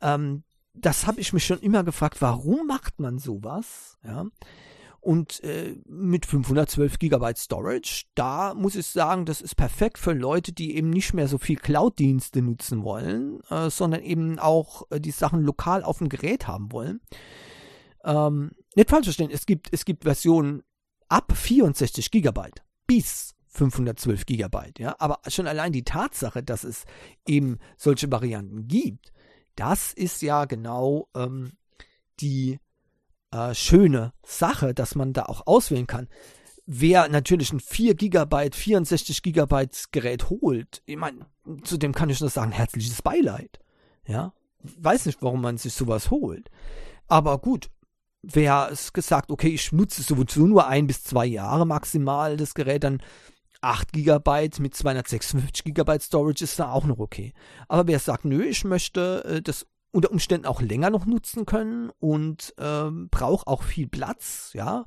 ähm, das habe ich mich schon immer gefragt, warum macht man sowas? Ja, und äh, mit 512 GB Storage, da muss ich sagen, das ist perfekt für Leute, die eben nicht mehr so viel Cloud-Dienste nutzen wollen, äh, sondern eben auch äh, die Sachen lokal auf dem Gerät haben wollen. Ähm, nicht falsch verstehen, es gibt, es gibt Versionen ab 64 GB bis 512 GB, ja, aber schon allein die Tatsache, dass es eben solche Varianten gibt, das ist ja genau ähm, die äh, schöne Sache, dass man da auch auswählen kann. Wer natürlich ein 4 GB, 64 GB Gerät holt, ich meine, zu dem kann ich nur sagen, herzliches Beileid. Ja, weiß nicht, warum man sich sowas holt. Aber gut, wer es gesagt, okay, ich nutze sowieso nur ein bis zwei Jahre maximal das Gerät, dann 8 GB mit 256 GB Storage ist da auch noch okay. Aber wer sagt, nö, ich möchte äh, das unter Umständen auch länger noch nutzen können und ähm, brauche auch viel Platz, ja,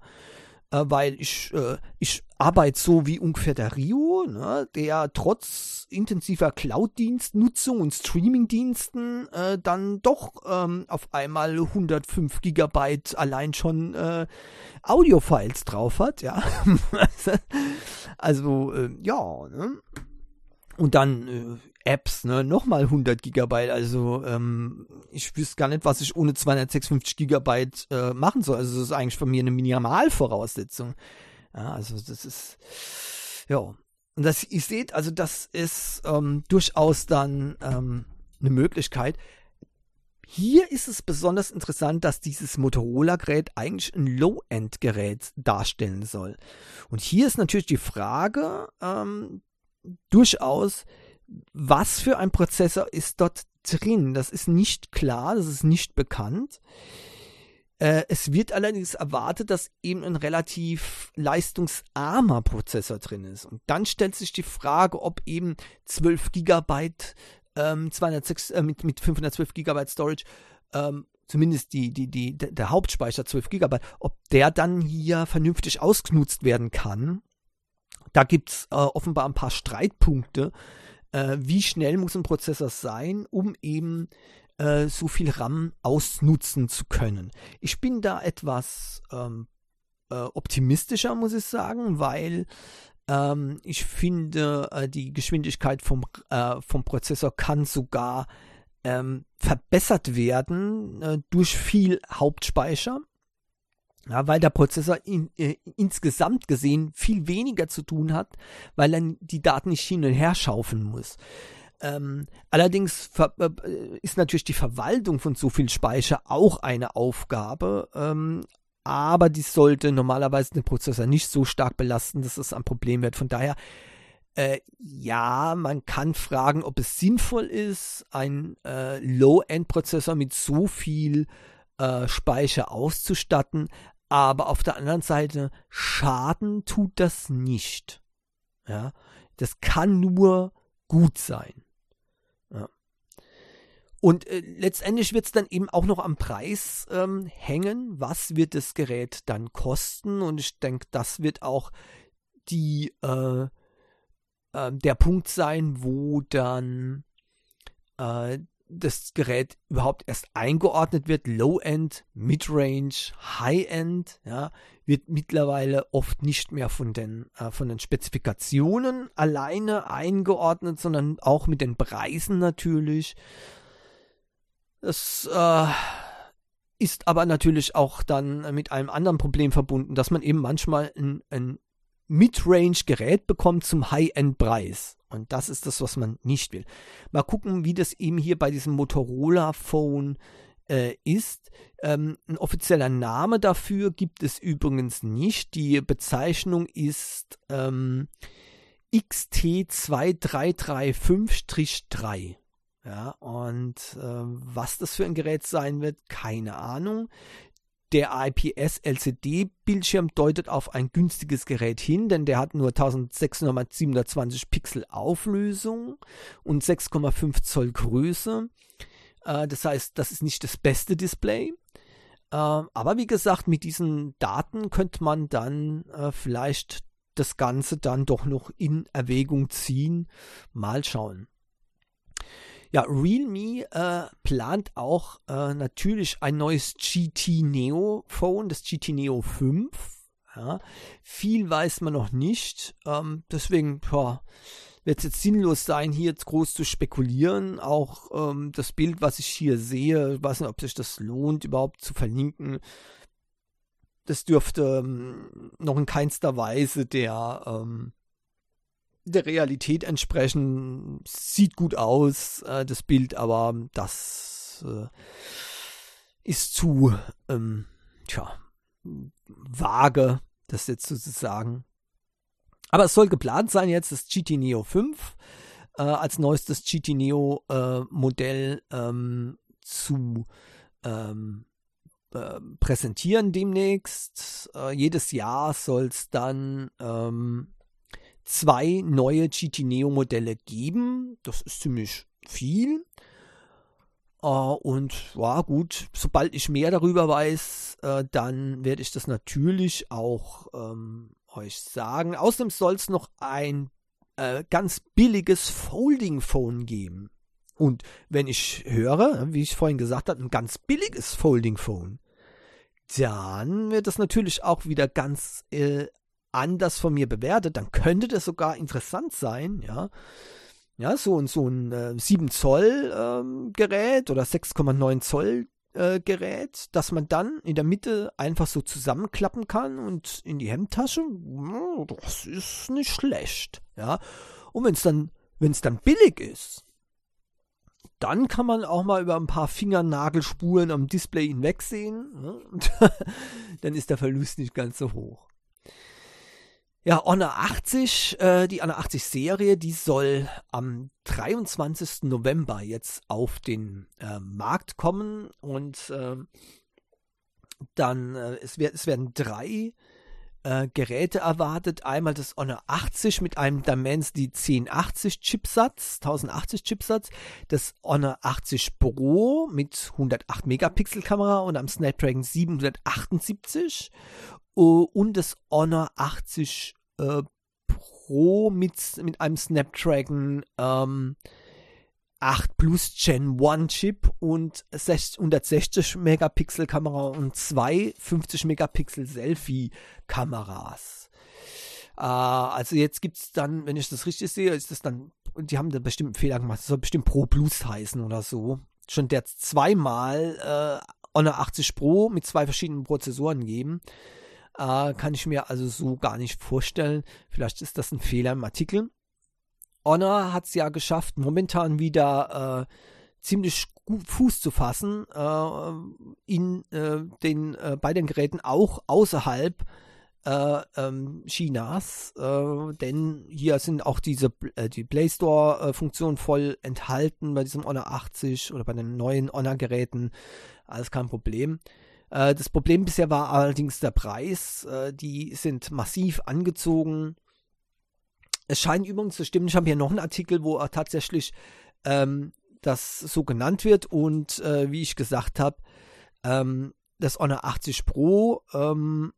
äh, weil ich, äh, ich arbeite so wie ungefähr der Rio, ne, der trotz intensiver Cloud-Dienstnutzung und Streaming-Diensten äh, dann doch ähm, auf einmal 105 Gigabyte allein schon äh, Audio-Files drauf hat, ja. also, äh, ja, ne? Und dann äh, Apps, ne, nochmal 100 Gigabyte. Also ähm, ich wüsste gar nicht, was ich ohne 256 Gigabyte äh, machen soll. Also das ist eigentlich von mir eine Minimalvoraussetzung. Ja, also das ist, ja. Und das, ihr seht, also das ist ähm, durchaus dann ähm, eine Möglichkeit. Hier ist es besonders interessant, dass dieses Motorola-Gerät eigentlich ein Low-End-Gerät darstellen soll. Und hier ist natürlich die Frage ähm, durchaus, was für ein Prozessor ist dort drin? Das ist nicht klar, das ist nicht bekannt. Äh, es wird allerdings erwartet, dass eben ein relativ leistungsarmer Prozessor drin ist. Und dann stellt sich die Frage, ob eben 12 GB ähm, 206, äh, mit, mit 512 GB Storage ähm, zumindest die, die, die, der Hauptspeicher 12 GB, ob der dann hier vernünftig ausgenutzt werden kann. Da gibt es äh, offenbar ein paar Streitpunkte äh, wie schnell muss ein Prozessor sein, um eben äh, so viel RAM ausnutzen zu können. Ich bin da etwas ähm, äh, optimistischer, muss ich sagen, weil ähm, ich finde, äh, die Geschwindigkeit vom, äh, vom Prozessor kann sogar ähm, verbessert werden durch viel Hauptspeicher. Ja, weil der Prozessor in, äh, insgesamt gesehen viel weniger zu tun hat, weil er die Daten nicht hin und her schaufeln muss. Ähm, allerdings äh, ist natürlich die Verwaltung von so viel Speicher auch eine Aufgabe, ähm, aber die sollte normalerweise den Prozessor nicht so stark belasten, dass es ein Problem wird. Von daher, äh, ja, man kann fragen, ob es sinnvoll ist, einen äh, Low-End-Prozessor mit so viel äh, Speicher auszustatten, aber auf der anderen Seite, Schaden tut das nicht. Ja, das kann nur gut sein. Ja. Und äh, letztendlich wird es dann eben auch noch am Preis ähm, hängen. Was wird das Gerät dann kosten? Und ich denke, das wird auch die, äh, äh, der Punkt sein, wo dann äh, das Gerät überhaupt erst eingeordnet wird, Low-End, Mid-Range, High-End, ja, wird mittlerweile oft nicht mehr von den, äh, von den Spezifikationen alleine eingeordnet, sondern auch mit den Preisen natürlich. Das äh, ist aber natürlich auch dann mit einem anderen Problem verbunden, dass man eben manchmal ein, ein Mid-Range-Gerät bekommt zum High-End-Preis. Und das ist das, was man nicht will. Mal gucken, wie das eben hier bei diesem Motorola-Phone äh, ist. Ähm, ein offizieller Name dafür gibt es übrigens nicht. Die Bezeichnung ist ähm, XT2335-3. Ja, und äh, was das für ein Gerät sein wird, keine Ahnung. Der IPS-LCD-Bildschirm deutet auf ein günstiges Gerät hin, denn der hat nur 1600 x 720 Pixel Auflösung und 6,5 Zoll Größe. Äh, das heißt, das ist nicht das beste Display. Äh, aber wie gesagt, mit diesen Daten könnte man dann äh, vielleicht das Ganze dann doch noch in Erwägung ziehen. Mal schauen. Ja, Realme äh, plant auch äh, natürlich ein neues GT Neo Phone, das GT Neo 5. Ja, viel weiß man noch nicht. Ähm, deswegen wird es jetzt sinnlos sein, hier jetzt groß zu spekulieren. Auch ähm, das Bild, was ich hier sehe, weiß nicht, ob sich das lohnt, überhaupt zu verlinken. Das dürfte ähm, noch in keinster Weise der ähm, der Realität entsprechen. Sieht gut aus, äh, das Bild, aber das äh, ist zu, ähm, tja, vage, das jetzt sozusagen. Aber es soll geplant sein, jetzt das GT Neo 5 äh, als neuestes GT Neo äh, Modell ähm, zu ähm, äh, präsentieren demnächst. Äh, jedes Jahr soll es dann ähm, zwei neue GT Neo Modelle geben. Das ist ziemlich viel. Uh, und ja, gut, sobald ich mehr darüber weiß, uh, dann werde ich das natürlich auch ähm, euch sagen. Außerdem soll es noch ein äh, ganz billiges Folding Phone geben. Und wenn ich höre, wie ich vorhin gesagt habe, ein ganz billiges Folding Phone, dann wird das natürlich auch wieder ganz äh, anders von mir bewertet, dann könnte das sogar interessant sein, ja. Ja, so, so ein äh, 7 Zoll ähm, Gerät oder 6,9 Zoll äh, Gerät, dass man dann in der Mitte einfach so zusammenklappen kann und in die Hemdtasche, das ist nicht schlecht, ja. Und wenn es dann, wenn es dann billig ist, dann kann man auch mal über ein paar Fingernagelspuren am Display hinwegsehen. Ne? dann ist der Verlust nicht ganz so hoch. Ja, Honor 80, äh, die Honor 80 Serie, die soll am 23. November jetzt auf den äh, Markt kommen und äh, dann, es, wird, es werden drei äh, Geräte erwartet. Einmal das Honor 80 mit einem Dimensity 1080 Chipsatz, 1080 Chipsatz, das Honor 80 Pro mit 108 Megapixel Kamera und am Snapdragon 778 und das Honor 80 äh, Pro mit, mit einem Snapdragon ähm, 8 Plus Gen 1 Chip und 160 Megapixel Kamera und zwei 50 Megapixel Selfie Kameras. Äh, also jetzt gibt es dann, wenn ich das richtig sehe, ist das dann, die haben da bestimmt einen Fehler gemacht, das soll bestimmt Pro Plus heißen oder so. Schon der zweimal äh, Honor 80 Pro mit zwei verschiedenen Prozessoren geben. Äh, kann ich mir also so gar nicht vorstellen. Vielleicht ist das ein Fehler im Artikel. Honor hat es ja geschafft, momentan wieder äh, ziemlich Fuß zu fassen äh, in äh, den äh, bei den Geräten auch außerhalb äh, ähm, Chinas, äh, denn hier sind auch diese die Play Store Funktionen voll enthalten bei diesem Honor 80 oder bei den neuen Honor Geräten, alles kein Problem. das Problem bisher war allerdings der Preis, die sind massiv angezogen es scheint übrigens zu stimmen, ich habe hier noch einen Artikel, wo tatsächlich ähm, das so genannt wird und äh, wie ich gesagt habe, ähm, das Honor 80 Pro ähm,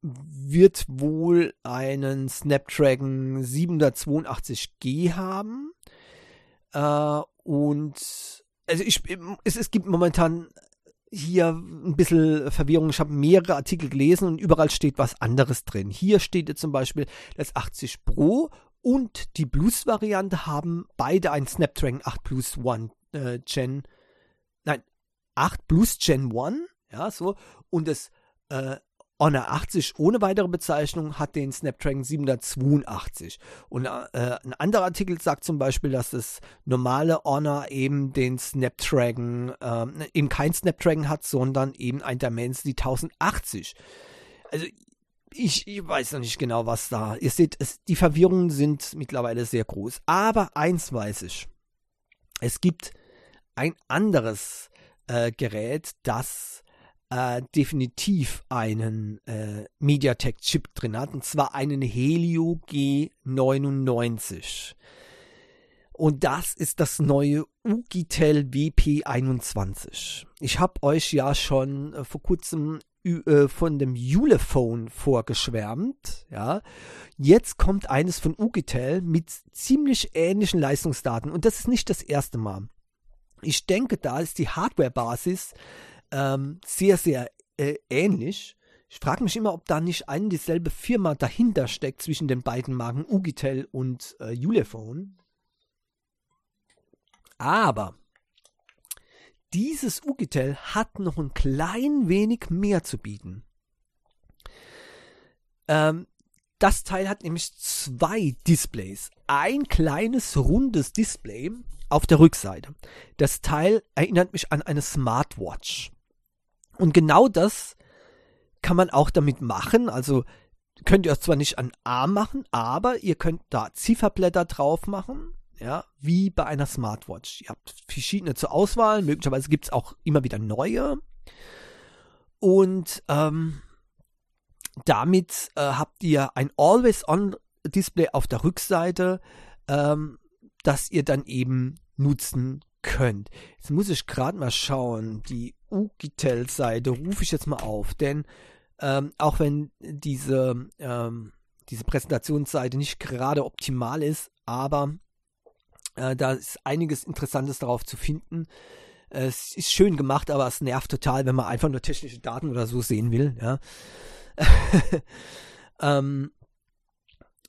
wird wohl einen Snapdragon 782G haben. Äh, und also ich, es, es gibt momentan hier ein bisschen Verwirrung. Ich habe mehrere Artikel gelesen und überall steht was anderes drin. Hier steht jetzt zum Beispiel das 80 Pro und die Plus-Variante haben beide ein Snapdragon 8 Plus One äh, Gen, nein, 8 Plus Gen 1, ja, so, und das äh, Honor 80 ohne weitere Bezeichnung hat den Snapdragon 782. Und äh, ein anderer Artikel sagt zum Beispiel, dass das normale Honor eben den Snapdragon, äh, eben kein Snapdragon hat, sondern eben ein Dimensity 1080. Also ich, ich, weiß noch nicht genau, was da. Ihr seht, es, die Verwirrungen sind mittlerweile sehr groß. Aber eins weiß ich. Es gibt ein anderes äh, Gerät, das äh, definitiv einen äh, MediaTek-Chip drin hat, und zwar einen Helio G99. Und das ist das neue Ugitel WP21. Ich habe euch ja schon äh, vor kurzem äh, von dem Ulephone vorgeschwärmt. Ja. Jetzt kommt eines von Ugitel mit ziemlich ähnlichen Leistungsdaten. Und das ist nicht das erste Mal. Ich denke, da ist die Hardware-Basis ähm, sehr, sehr äh, ähnlich. Ich frage mich immer, ob da nicht eine dieselbe Firma dahinter steckt zwischen den beiden Marken Ugitel und äh, Ulefone. Aber dieses Ugitel hat noch ein klein wenig mehr zu bieten. Ähm, das Teil hat nämlich zwei Displays. Ein kleines rundes Display auf der Rückseite. Das Teil erinnert mich an eine Smartwatch. Und genau das kann man auch damit machen. Also könnt ihr es zwar nicht an Arm machen, aber ihr könnt da Zifferblätter drauf machen, ja, wie bei einer Smartwatch. Ihr habt verschiedene zur Auswahl, möglicherweise gibt es auch immer wieder neue. Und ähm, damit äh, habt ihr ein Always-On-Display auf der Rückseite, ähm, das ihr dann eben nutzen könnt. Jetzt muss ich gerade mal schauen, die Ugitel-Seite rufe ich jetzt mal auf, denn ähm, auch wenn diese, ähm, diese Präsentationsseite nicht gerade optimal ist, aber äh, da ist einiges Interessantes darauf zu finden. Es ist schön gemacht, aber es nervt total, wenn man einfach nur technische Daten oder so sehen will. Ja. ähm,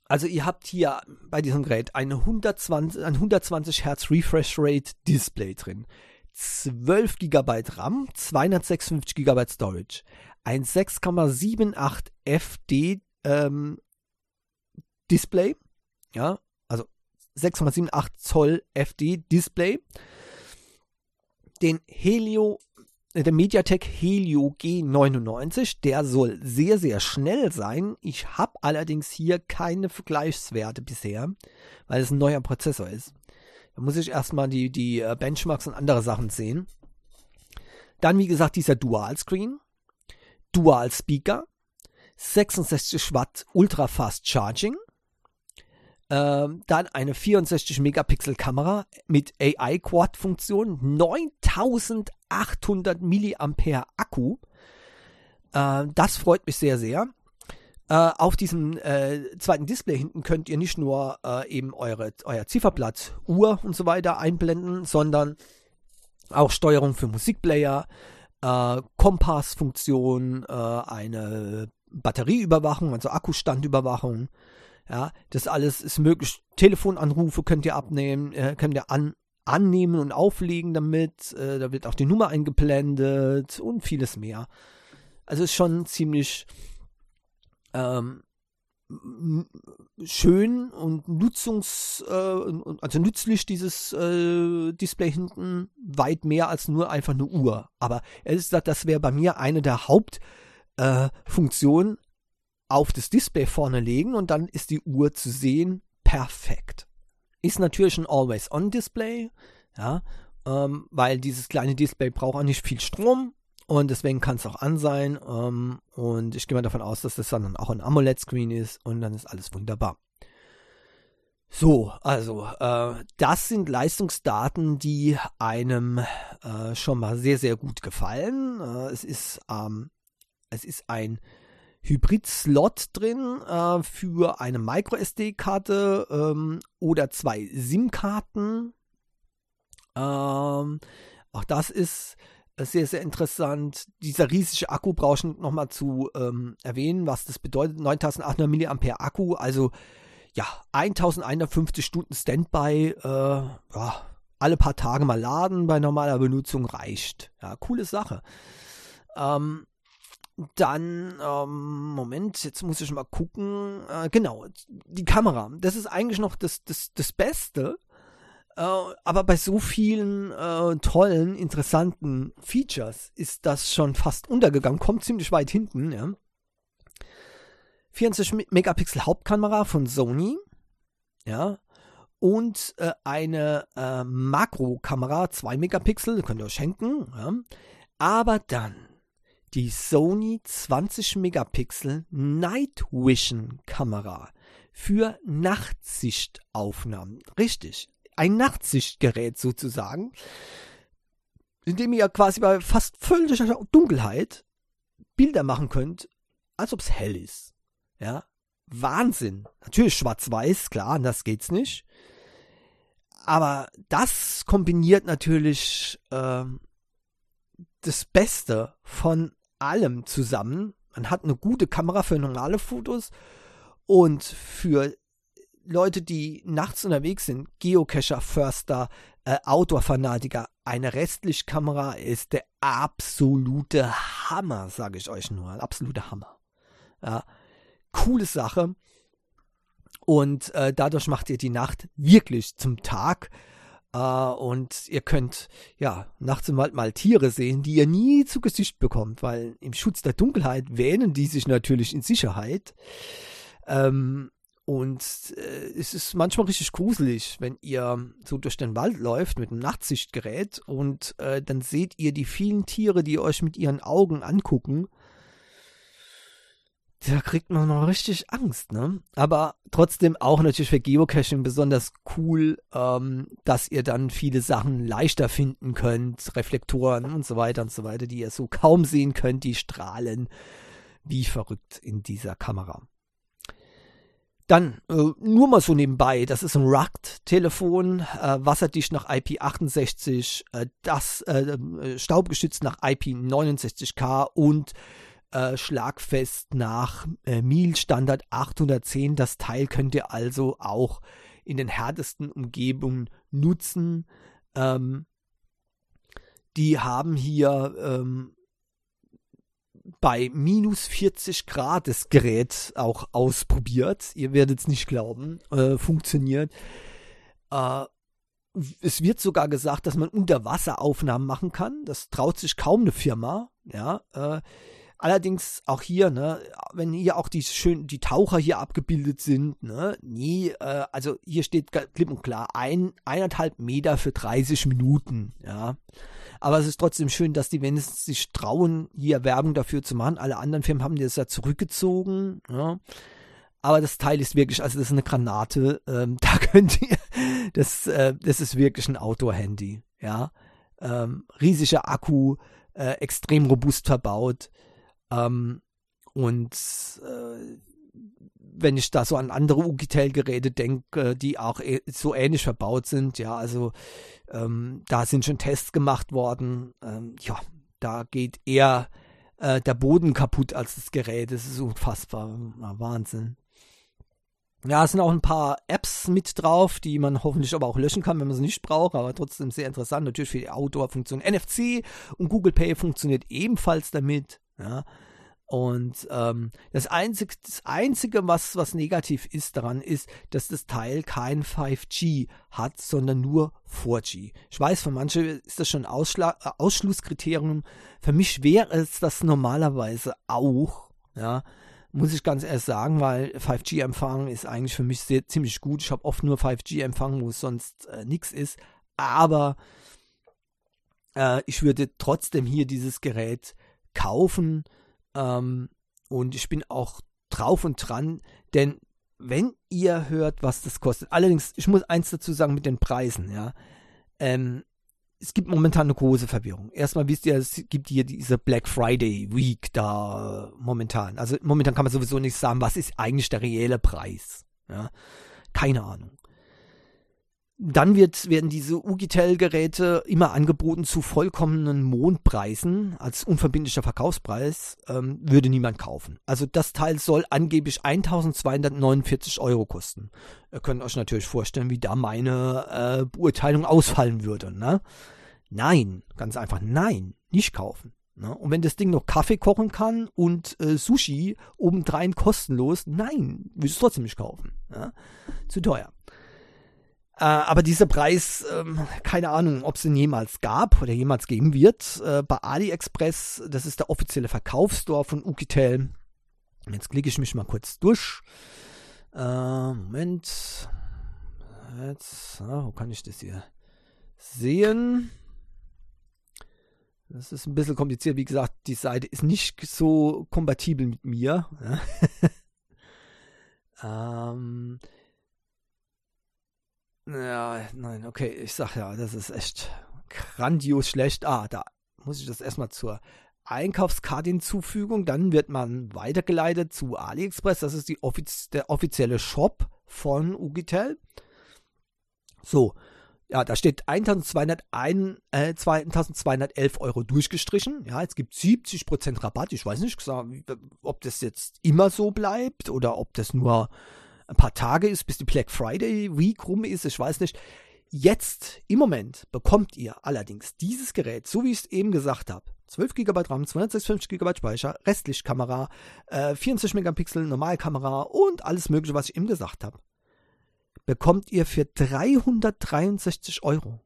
also ihr habt hier bei diesem Gerät ein 120, ein 120 Hertz Refresh Rate Display drin. 12 GB RAM, 256 GB Storage, ein 6,78 FD ähm, Display, ja, also 6,78 Zoll FD Display, den Helio äh, der MediaTek Helio G99, der soll sehr, sehr schnell sein. Ich habe allerdings hier keine Vergleichswerte bisher, weil es ein neuer Prozessor ist. Da muss ich erstmal die, die äh, Benchmarks und andere Sachen sehen. Dann, wie gesagt, dieser Dual Screen, Dual Speaker, 66 Watt Ultra Fast Charging, ähm, dann eine 64 Megapixel Kamera mit AI Quad Funktion, 9800 Milliampere Akku. Äh, das freut mich sehr, sehr. Äh, auf diesem äh, zweiten Display hinten könnt ihr nicht nur äh, eben eure, euer Zifferblatt, Uhr und so weiter einblenden, sondern auch Steuerung für Musikplayer, äh, Kompassfunktion, äh, eine Batterieüberwachung, also Akkustandüberwachung. Ja, das alles ist möglich. Telefonanrufe könnt ihr abnehmen, äh, könnt ihr an, annehmen und auflegen damit. Äh, da wird auch die Nummer eingeblendet und vieles mehr. Also ist schon ziemlich ähm, schön und nutzungs, äh, also nützlich dieses äh, Display hinten weit mehr als nur einfach eine Uhr. Aber ehrlich gesagt, das wäre bei mir eine der Hauptfunktionen äh, auf das Display vorne legen und dann ist die Uhr zu sehen. Perfekt. Ist natürlich ein Always-On-Display, ja, ähm, weil dieses kleine Display braucht auch nicht viel Strom und deswegen kann es auch an sein. Ähm, und ich gehe mal davon aus, dass das dann auch ein AMOLED-Screen ist und dann ist alles wunderbar. So, also äh, das sind Leistungsdaten, die einem äh, schon mal sehr, sehr gut gefallen. Äh, es ist ähm, es ist ein Hybrid-Slot drin äh, für eine MicroSD-Karte ähm, oder zwei SIM-Karten. Ähm, auch das ist sehr, sehr interessant. Dieser riesige Akku brauche ich nochmal zu ähm, erwähnen, was das bedeutet. 9800 mAh Akku, also ja, 1150 Stunden Standby, äh, ja, alle paar Tage mal laden bei normaler Benutzung reicht. Ja, coole Sache. Ähm, dann, ähm, Moment, jetzt muss ich mal gucken. Äh, genau, die Kamera. Das ist eigentlich noch das, das, das Beste. Äh, aber bei so vielen äh, tollen, interessanten Features ist das schon fast untergegangen, kommt ziemlich weit hinten. Ja. 24 Megapixel Hauptkamera von Sony, ja, und äh, eine äh, Makrokamera, 2 Megapixel, könnt ihr euch schenken, ja. aber dann die Sony 20 Megapixel Night Vision Kamera für Nachtsichtaufnahmen. Richtig, ein Nachtsichtgerät sozusagen, in dem ihr quasi bei fast völliger Dunkelheit Bilder machen könnt, als ob es hell ist. Ja, Wahnsinn. Natürlich schwarz-weiß, klar, anders geht's nicht. Aber das kombiniert natürlich äh, das Beste von allem zusammen. Man hat eine gute Kamera für normale Fotos und für Leute, die nachts unterwegs sind, Geocacher, Förster, äh, Outdoor-Fanatiker, eine Restlichtkamera ist der absolute Hammer, sage ich euch nur. Ein absoluter Hammer. Ja, coole Sache. Und äh, dadurch macht ihr die Nacht wirklich zum Tag. Äh, und ihr könnt ja nachts im Wald mal Tiere sehen, die ihr nie zu Gesicht bekommt, weil im Schutz der Dunkelheit wähnen die sich natürlich in Sicherheit. Ähm, und äh, es ist manchmal richtig gruselig, wenn ihr so durch den Wald läuft mit einem Nachtsichtgerät und äh, dann seht ihr die vielen Tiere, die euch mit ihren Augen angucken. Da kriegt man noch richtig Angst, ne? Aber trotzdem auch natürlich für Geocaching besonders cool, ähm, dass ihr dann viele Sachen leichter finden könnt, Reflektoren und so weiter und so weiter, die ihr so kaum sehen könnt, die strahlen wie verrückt in dieser Kamera. Dann äh, nur mal so nebenbei, das ist ein RUGT-Telefon, äh, wasserdicht nach IP68, äh, das äh, äh, staubgeschützt nach IP69K und äh, schlagfest nach äh, MIL Standard 810. Das Teil könnt ihr also auch in den härtesten Umgebungen nutzen. Ähm, die haben hier ähm, bei minus 40 Grad das Gerät auch ausprobiert. Ihr werdet es nicht glauben. Äh, funktioniert. Äh, es wird sogar gesagt, dass man Unterwasseraufnahmen machen kann. Das traut sich kaum eine Firma. Ja. Äh, allerdings auch hier, ne, wenn hier auch die schön die Taucher hier abgebildet sind, ne, nie, äh, also hier steht klipp und klar ein eineinhalb Meter für 30 Minuten. Ja. Aber es ist trotzdem schön, dass die wenigstens sich trauen, hier Werbung dafür zu machen. Alle anderen Firmen haben das ja zurückgezogen. Ja. Aber das Teil ist wirklich, also das ist eine Granate. Ähm, da könnt ihr, das, äh, das ist wirklich ein Outdoor-Handy. Ja. Ähm, riesiger Akku, äh, extrem robust verbaut. Ähm, und äh, wenn ich da so an andere Ugitel-Geräte denke, die auch so ähnlich verbaut sind, ja, also ähm, da sind schon Tests gemacht worden. Ähm, ja, da geht eher äh, der Boden kaputt als das Gerät. Das ist unfassbar. Na, Wahnsinn. Ja, es sind auch ein paar Apps mit drauf, die man hoffentlich aber auch löschen kann, wenn man sie nicht braucht, aber trotzdem sehr interessant. Natürlich für die Outdoor-Funktion. NFC und Google Pay funktioniert ebenfalls damit. Ja. Und ähm, das, Einzige, das Einzige, was, was negativ ist daran, ist, dass das Teil kein 5G hat, sondern nur 4G. Ich weiß, für manche ist das schon Ausschlag, äh, Ausschlusskriterium. Für mich wäre es das normalerweise auch, ja, muss ich ganz ehrlich sagen, weil 5G-Empfang ist eigentlich für mich sehr, ziemlich gut. Ich habe oft nur 5G-Empfang, wo es sonst äh, nichts ist. Aber äh, ich würde trotzdem hier dieses Gerät kaufen ähm, und ich bin auch drauf und dran, denn wenn ihr hört, was das kostet, allerdings, ich muss eins dazu sagen mit den Preisen, ja. Ähm, es gibt momentan eine große Verwirrung. Erstmal wisst ihr, es gibt hier diese Black Friday Week da momentan. Also momentan kann man sowieso nicht sagen, was ist eigentlich der reelle Preis. Ja? Keine Ahnung. Dann wird, werden diese Ugitel-Geräte immer angeboten zu vollkommenen Mondpreisen als unverbindlicher Verkaufspreis, ähm, würde niemand kaufen. Also das Teil soll angeblich 1249 Euro kosten. Ihr könnt euch natürlich vorstellen, wie da meine äh, Beurteilung ausfallen würde. Ne? Nein, ganz einfach nein, nicht kaufen. Ne? Und wenn das Ding noch Kaffee kochen kann und äh, Sushi obendrein kostenlos, nein, würde es trotzdem nicht kaufen. Ne? Zu teuer. Äh, aber dieser Preis, ähm, keine Ahnung, ob es den jemals gab oder jemals geben wird. Äh, bei AliExpress, das ist der offizielle Verkaufsstore von Ukitel. Jetzt klicke ich mich mal kurz durch. Äh, Moment. Jetzt, ah, wo kann ich das hier sehen? Das ist ein bisschen kompliziert. Wie gesagt, die Seite ist nicht so kompatibel mit mir. ähm, ja, nein, okay, ich sag ja, das ist echt grandios schlecht. Ah, da muss ich das erstmal zur Einkaufskarte hinzufügen. Dann wird man weitergeleitet zu AliExpress. Das ist die offiz der offizielle Shop von Ugitel. So, ja, da steht 1201, äh, 2211 Euro durchgestrichen. Ja, es gibt 70% Rabatt. Ich weiß nicht, ob das jetzt immer so bleibt oder ob das nur ein paar Tage ist, bis die Black Friday Week rum ist, ich weiß nicht. Jetzt, im Moment, bekommt ihr allerdings dieses Gerät, so wie ich es eben gesagt habe, 12 GB RAM, 256 GB Speicher, restlich Kamera, äh, 24 Megapixel Normalkamera und alles mögliche, was ich eben gesagt habe, bekommt ihr für 363 Euro.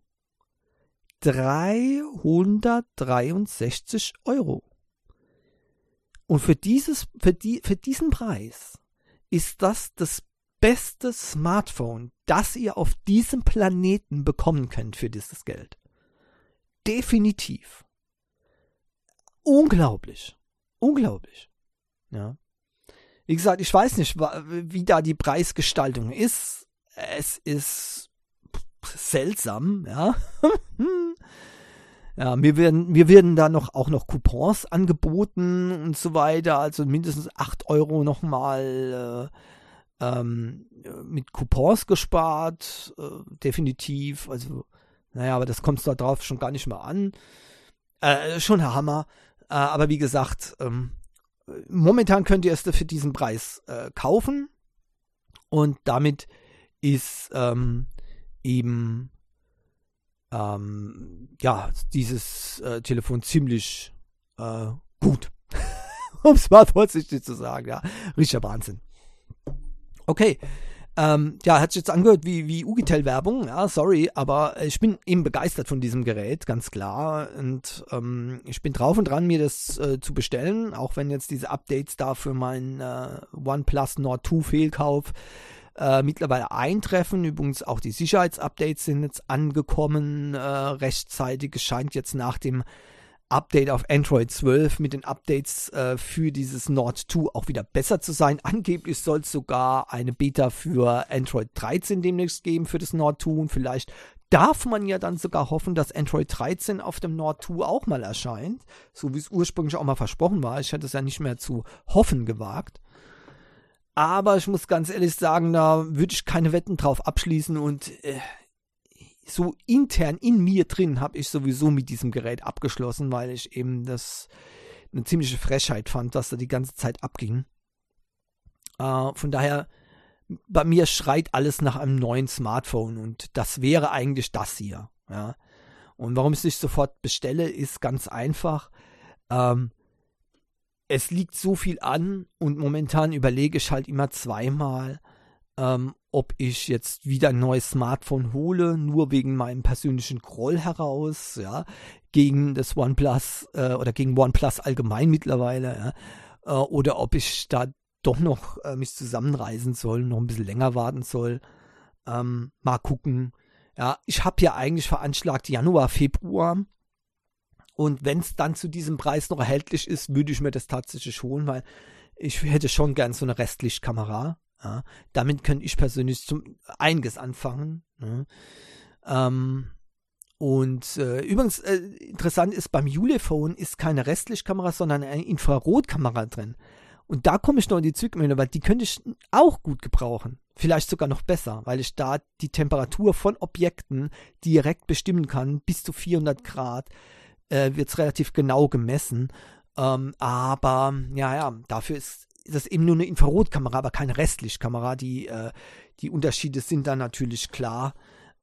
363 Euro. Und für dieses, für die, für diesen Preis ist das das beste Smartphone, das ihr auf diesem Planeten bekommen könnt für dieses Geld. Definitiv. Unglaublich. Unglaublich. Ja. Wie gesagt, ich weiß nicht, wie da die Preisgestaltung ist. Es ist seltsam, ja. ja, mir werden, mir werden da noch auch noch Coupons angeboten und so weiter, also mindestens 8 Euro nochmal äh, ähm, mit Coupons gespart, äh, definitiv. Also, naja, aber das kommt da drauf schon gar nicht mehr an. Äh, schon ein Hammer. Äh, aber wie gesagt, ähm, momentan könnt ihr es für diesen Preis äh, kaufen. Und damit ist ähm, eben ähm, ja dieses äh, Telefon ziemlich äh, gut. um es mal vorsichtig zu sagen, ja. Richtiger Wahnsinn. Okay. Ähm, ja, hat sich jetzt angehört wie, wie Ugitel-Werbung, ja, sorry, aber ich bin eben begeistert von diesem Gerät, ganz klar. Und ähm, ich bin drauf und dran, mir das äh, zu bestellen, auch wenn jetzt diese Updates da für meinen äh, OnePlus Nord 2 Fehlkauf äh, mittlerweile eintreffen. Übrigens auch die Sicherheitsupdates sind jetzt angekommen, äh, rechtzeitig. Es scheint jetzt nach dem Update auf Android 12 mit den Updates äh, für dieses Nord 2 auch wieder besser zu sein. Angeblich soll es sogar eine Beta für Android 13 demnächst geben für das Nord 2 und vielleicht darf man ja dann sogar hoffen, dass Android 13 auf dem Nord 2 auch mal erscheint, so wie es ursprünglich auch mal versprochen war. Ich hätte es ja nicht mehr zu hoffen gewagt. Aber ich muss ganz ehrlich sagen, da würde ich keine Wetten drauf abschließen und äh, so intern in mir drin habe ich sowieso mit diesem Gerät abgeschlossen, weil ich eben das eine ziemliche Frechheit fand, dass da die ganze Zeit abging. Äh, von daher, bei mir schreit alles nach einem neuen Smartphone und das wäre eigentlich das hier. Ja. Und warum ich es nicht sofort bestelle, ist ganz einfach. Ähm, es liegt so viel an und momentan überlege ich halt immer zweimal, ähm, ob ich jetzt wieder ein neues Smartphone hole, nur wegen meinem persönlichen Groll heraus, ja, gegen das OnePlus äh, oder gegen OnePlus allgemein mittlerweile, ja, äh, oder ob ich da doch noch äh, mich zusammenreisen soll, noch ein bisschen länger warten soll. Ähm, mal gucken. Ja, ich habe ja eigentlich veranschlagt Januar, Februar. Und wenn es dann zu diesem Preis noch erhältlich ist, würde ich mir das tatsächlich holen, weil ich hätte schon gern so eine Restlichtkamera. Ja. Damit könnte ich persönlich zum einiges anfangen. Ne. Ähm, und äh, übrigens äh, interessant ist, beim Ulephone ist keine Restlichtkamera, sondern eine Infrarotkamera drin. Und da komme ich noch in die Zugmühle, weil die könnte ich auch gut gebrauchen. Vielleicht sogar noch besser, weil ich da die Temperatur von Objekten direkt bestimmen kann. Bis zu 400 Grad äh, wird es relativ genau gemessen. Ähm, aber ja, ja, dafür ist das eben nur eine Infrarotkamera, aber keine Restlichtkamera. Die, äh, die Unterschiede sind dann natürlich klar.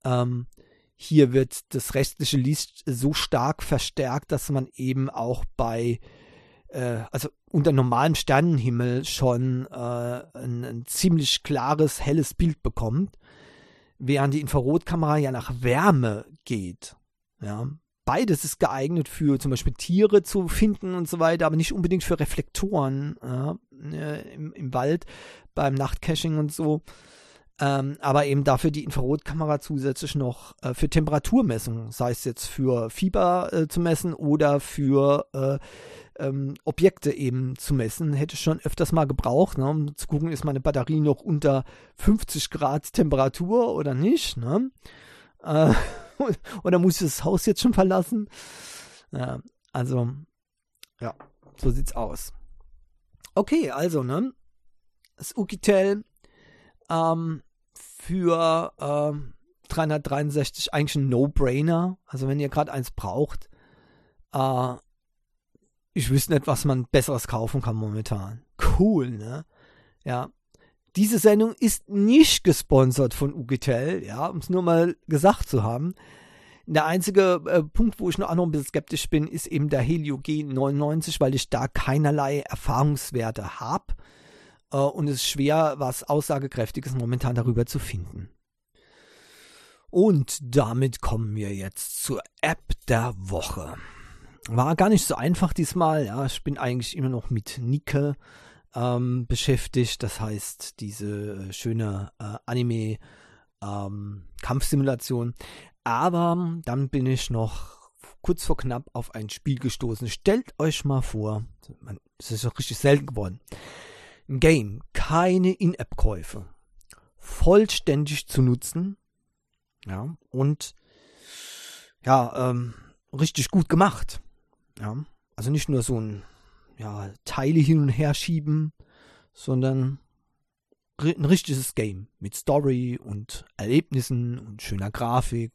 Ähm, hier wird das restliche Licht so stark verstärkt, dass man eben auch bei, äh, also unter normalem Sternenhimmel schon äh, ein, ein, ziemlich klares, helles Bild bekommt, während die Infrarotkamera ja nach Wärme geht. Ja, beides ist geeignet für zum Beispiel Tiere zu finden und so weiter, aber nicht unbedingt für Reflektoren äh, im, im, Wald beim Nachtcaching und so. Ähm, aber eben dafür die Infrarotkamera zusätzlich noch äh, für Temperaturmessung, sei es jetzt für Fieber äh, zu messen oder für äh, ähm, Objekte eben zu messen, hätte ich schon öfters mal gebraucht, ne, um zu gucken, ist meine Batterie noch unter 50 Grad Temperatur oder nicht. Ne? Oder muss ich das Haus jetzt schon verlassen? Ja, also, ja, so sieht's aus. Okay, also, ne? Das Ukitel ähm, für ähm, 363 eigentlich ein No-Brainer. Also, wenn ihr gerade eins braucht, äh, ich wüsste nicht, was man besseres kaufen kann momentan. Cool, ne? Ja, diese Sendung ist nicht gesponsert von Ugitel, ja, um es nur mal gesagt zu haben. Der einzige äh, Punkt, wo ich noch, noch ein bisschen skeptisch bin, ist eben der Helio G99, weil ich da keinerlei Erfahrungswerte habe. Äh, und es ist schwer, was Aussagekräftiges momentan darüber zu finden. Und damit kommen wir jetzt zur App der Woche. War gar nicht so einfach diesmal, ja. Ich bin eigentlich immer noch mit Nike ähm, beschäftigt. Das heißt, diese äh, schöne äh, Anime-Kampfsimulation. Ähm, Aber dann bin ich noch kurz vor knapp auf ein Spiel gestoßen. Stellt euch mal vor, es ist doch richtig selten geworden. Ein Game, keine In-App-Käufe, vollständig zu nutzen, ja, und ja, ähm, richtig gut gemacht. Ja, also nicht nur so ein ja, Teile hin und her schieben, sondern ein richtiges Game mit Story und Erlebnissen und schöner Grafik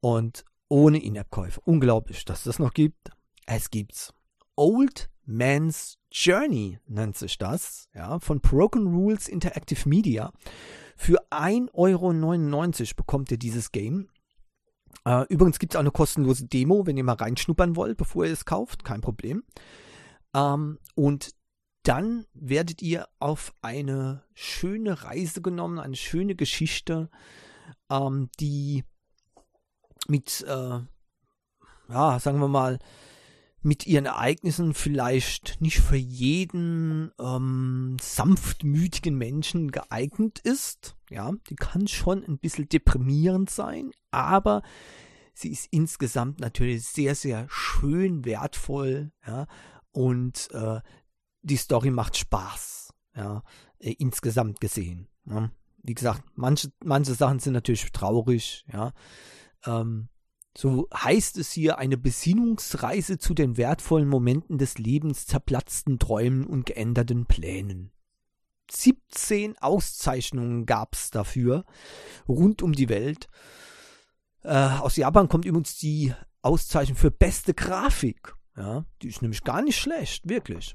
und ohne In-App-Käufe. Unglaublich, dass es das noch gibt. Es gibt's. Old Man's Journey nennt sich das, ja, von Broken Rules Interactive Media. Für 1,99 Euro bekommt ihr dieses Game. Äh, übrigens gibt es auch eine kostenlose Demo, wenn ihr mal reinschnuppern wollt, bevor ihr es kauft, kein Problem. Ähm, und dann werdet ihr auf eine schöne Reise genommen, eine schöne Geschichte, ähm, die mit, äh, ja, sagen wir mal, mit ihren Ereignissen vielleicht nicht für jeden ähm, sanftmütigen Menschen geeignet ist. Ja, die kann schon ein bisschen deprimierend sein, aber sie ist insgesamt natürlich sehr, sehr schön, wertvoll, ja, und äh, die Story macht Spaß, ja, äh, insgesamt gesehen. Ja. Wie gesagt, manche, manche Sachen sind natürlich traurig, ja. Ähm, so heißt es hier eine Besinnungsreise zu den wertvollen Momenten des Lebens, zerplatzten Träumen und geänderten Plänen. 17 Auszeichnungen gab es dafür rund um die Welt. Äh, aus Japan kommt übrigens die Auszeichnung für beste Grafik. Ja, die ist nämlich gar nicht schlecht, wirklich.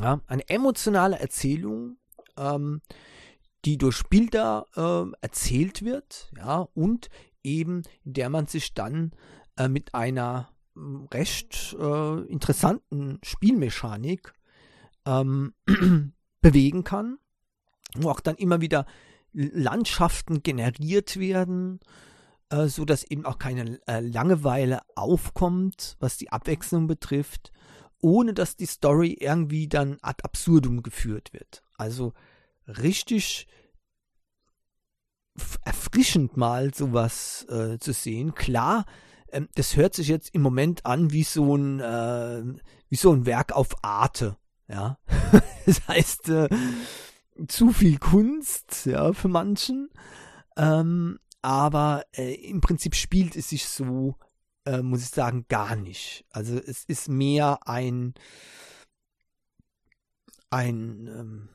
Ja, eine emotionale Erzählung, ähm, die durch Bilder äh, erzählt wird, ja, und eben in der man sich dann äh, mit einer hm, recht äh, interessanten Spielmechanik ähm, bewegen kann, wo auch dann immer wieder Landschaften generiert werden, äh, so dass eben auch keine äh, Langeweile aufkommt, was die Abwechslung betrifft, ohne dass die Story irgendwie dann ad absurdum geführt wird. Also richtig erfrischend mal sowas äh, zu sehen. Klar, ähm, das hört sich jetzt im Moment an wie so ein äh, wie so ein Werk auf Arte. Ja, das heißt äh, zu viel Kunst, ja, für manchen. Ähm, aber äh, im Prinzip spielt es sich so, äh, muss ich sagen, gar nicht. Also es ist mehr ein ein ähm,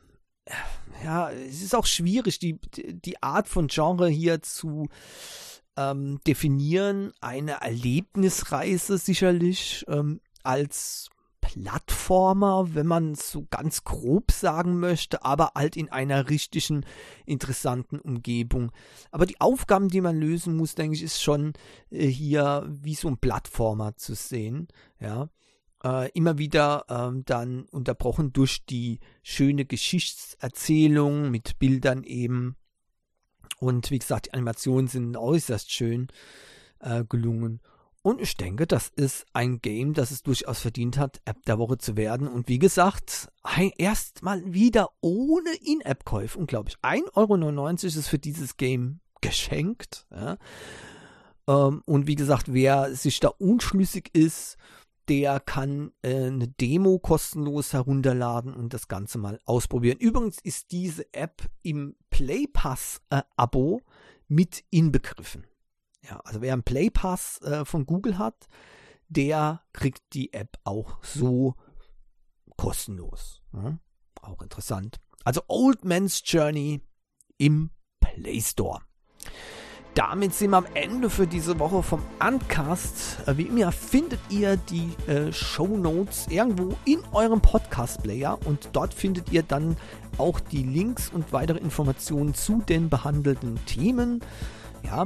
ja, es ist auch schwierig, die, die Art von Genre hier zu ähm, definieren. Eine Erlebnisreise sicherlich ähm, als Plattformer, wenn man so ganz grob sagen möchte, aber halt in einer richtigen, interessanten Umgebung. Aber die Aufgaben, die man lösen muss, denke ich, ist schon äh, hier wie so ein Plattformer zu sehen. Ja. Äh, immer wieder ähm, dann unterbrochen durch die schöne Geschichtserzählung mit Bildern eben. Und wie gesagt, die Animationen sind äußerst schön äh, gelungen. Und ich denke, das ist ein Game, das es durchaus verdient hat, App der Woche zu werden. Und wie gesagt, erstmal wieder ohne In-App-Käufe. Unglaublich. 1,99 Euro ist für dieses Game geschenkt. Ja. Ähm, und wie gesagt, wer sich da unschlüssig ist, der kann äh, eine Demo kostenlos herunterladen und das Ganze mal ausprobieren. Übrigens ist diese App im Play Pass äh, Abo mit inbegriffen. Ja, also wer einen Play Pass äh, von Google hat, der kriegt die App auch so kostenlos. Ja, auch interessant. Also Old Man's Journey im Play Store damit sind wir am Ende für diese Woche vom Uncast. Äh, wie immer findet ihr die äh, Show Notes irgendwo in eurem Podcast-Player und dort findet ihr dann auch die Links und weitere Informationen zu den behandelten Themen. Ja,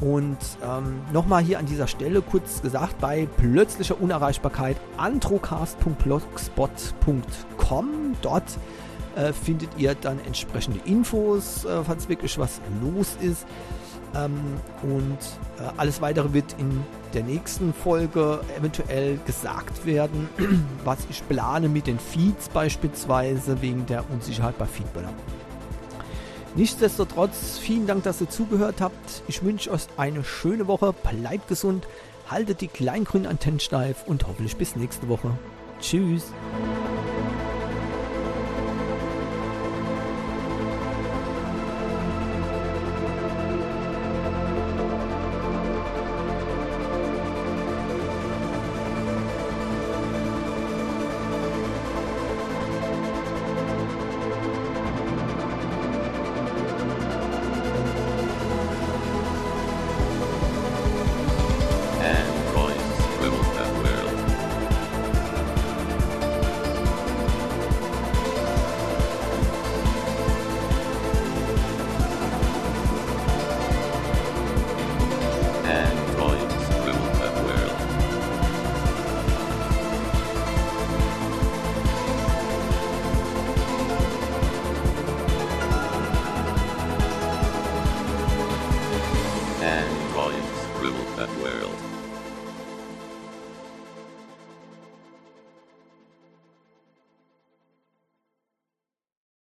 und ähm, nochmal hier an dieser Stelle kurz gesagt, bei plötzlicher Unerreichbarkeit antrocast.blogspot.com. Dort äh, findet ihr dann entsprechende Infos, äh, falls wirklich was los ist. Ähm, und äh, alles weitere wird in der nächsten Folge eventuell gesagt werden, was ich plane mit den Feeds beispielsweise wegen der Unsicherheit bei Feedballer. Nichtsdestotrotz, vielen Dank, dass ihr zugehört habt. Ich wünsche euch eine schöne Woche, bleibt gesund, haltet die kleinen grünen Antennen steif und hoffentlich bis nächste Woche. Tschüss.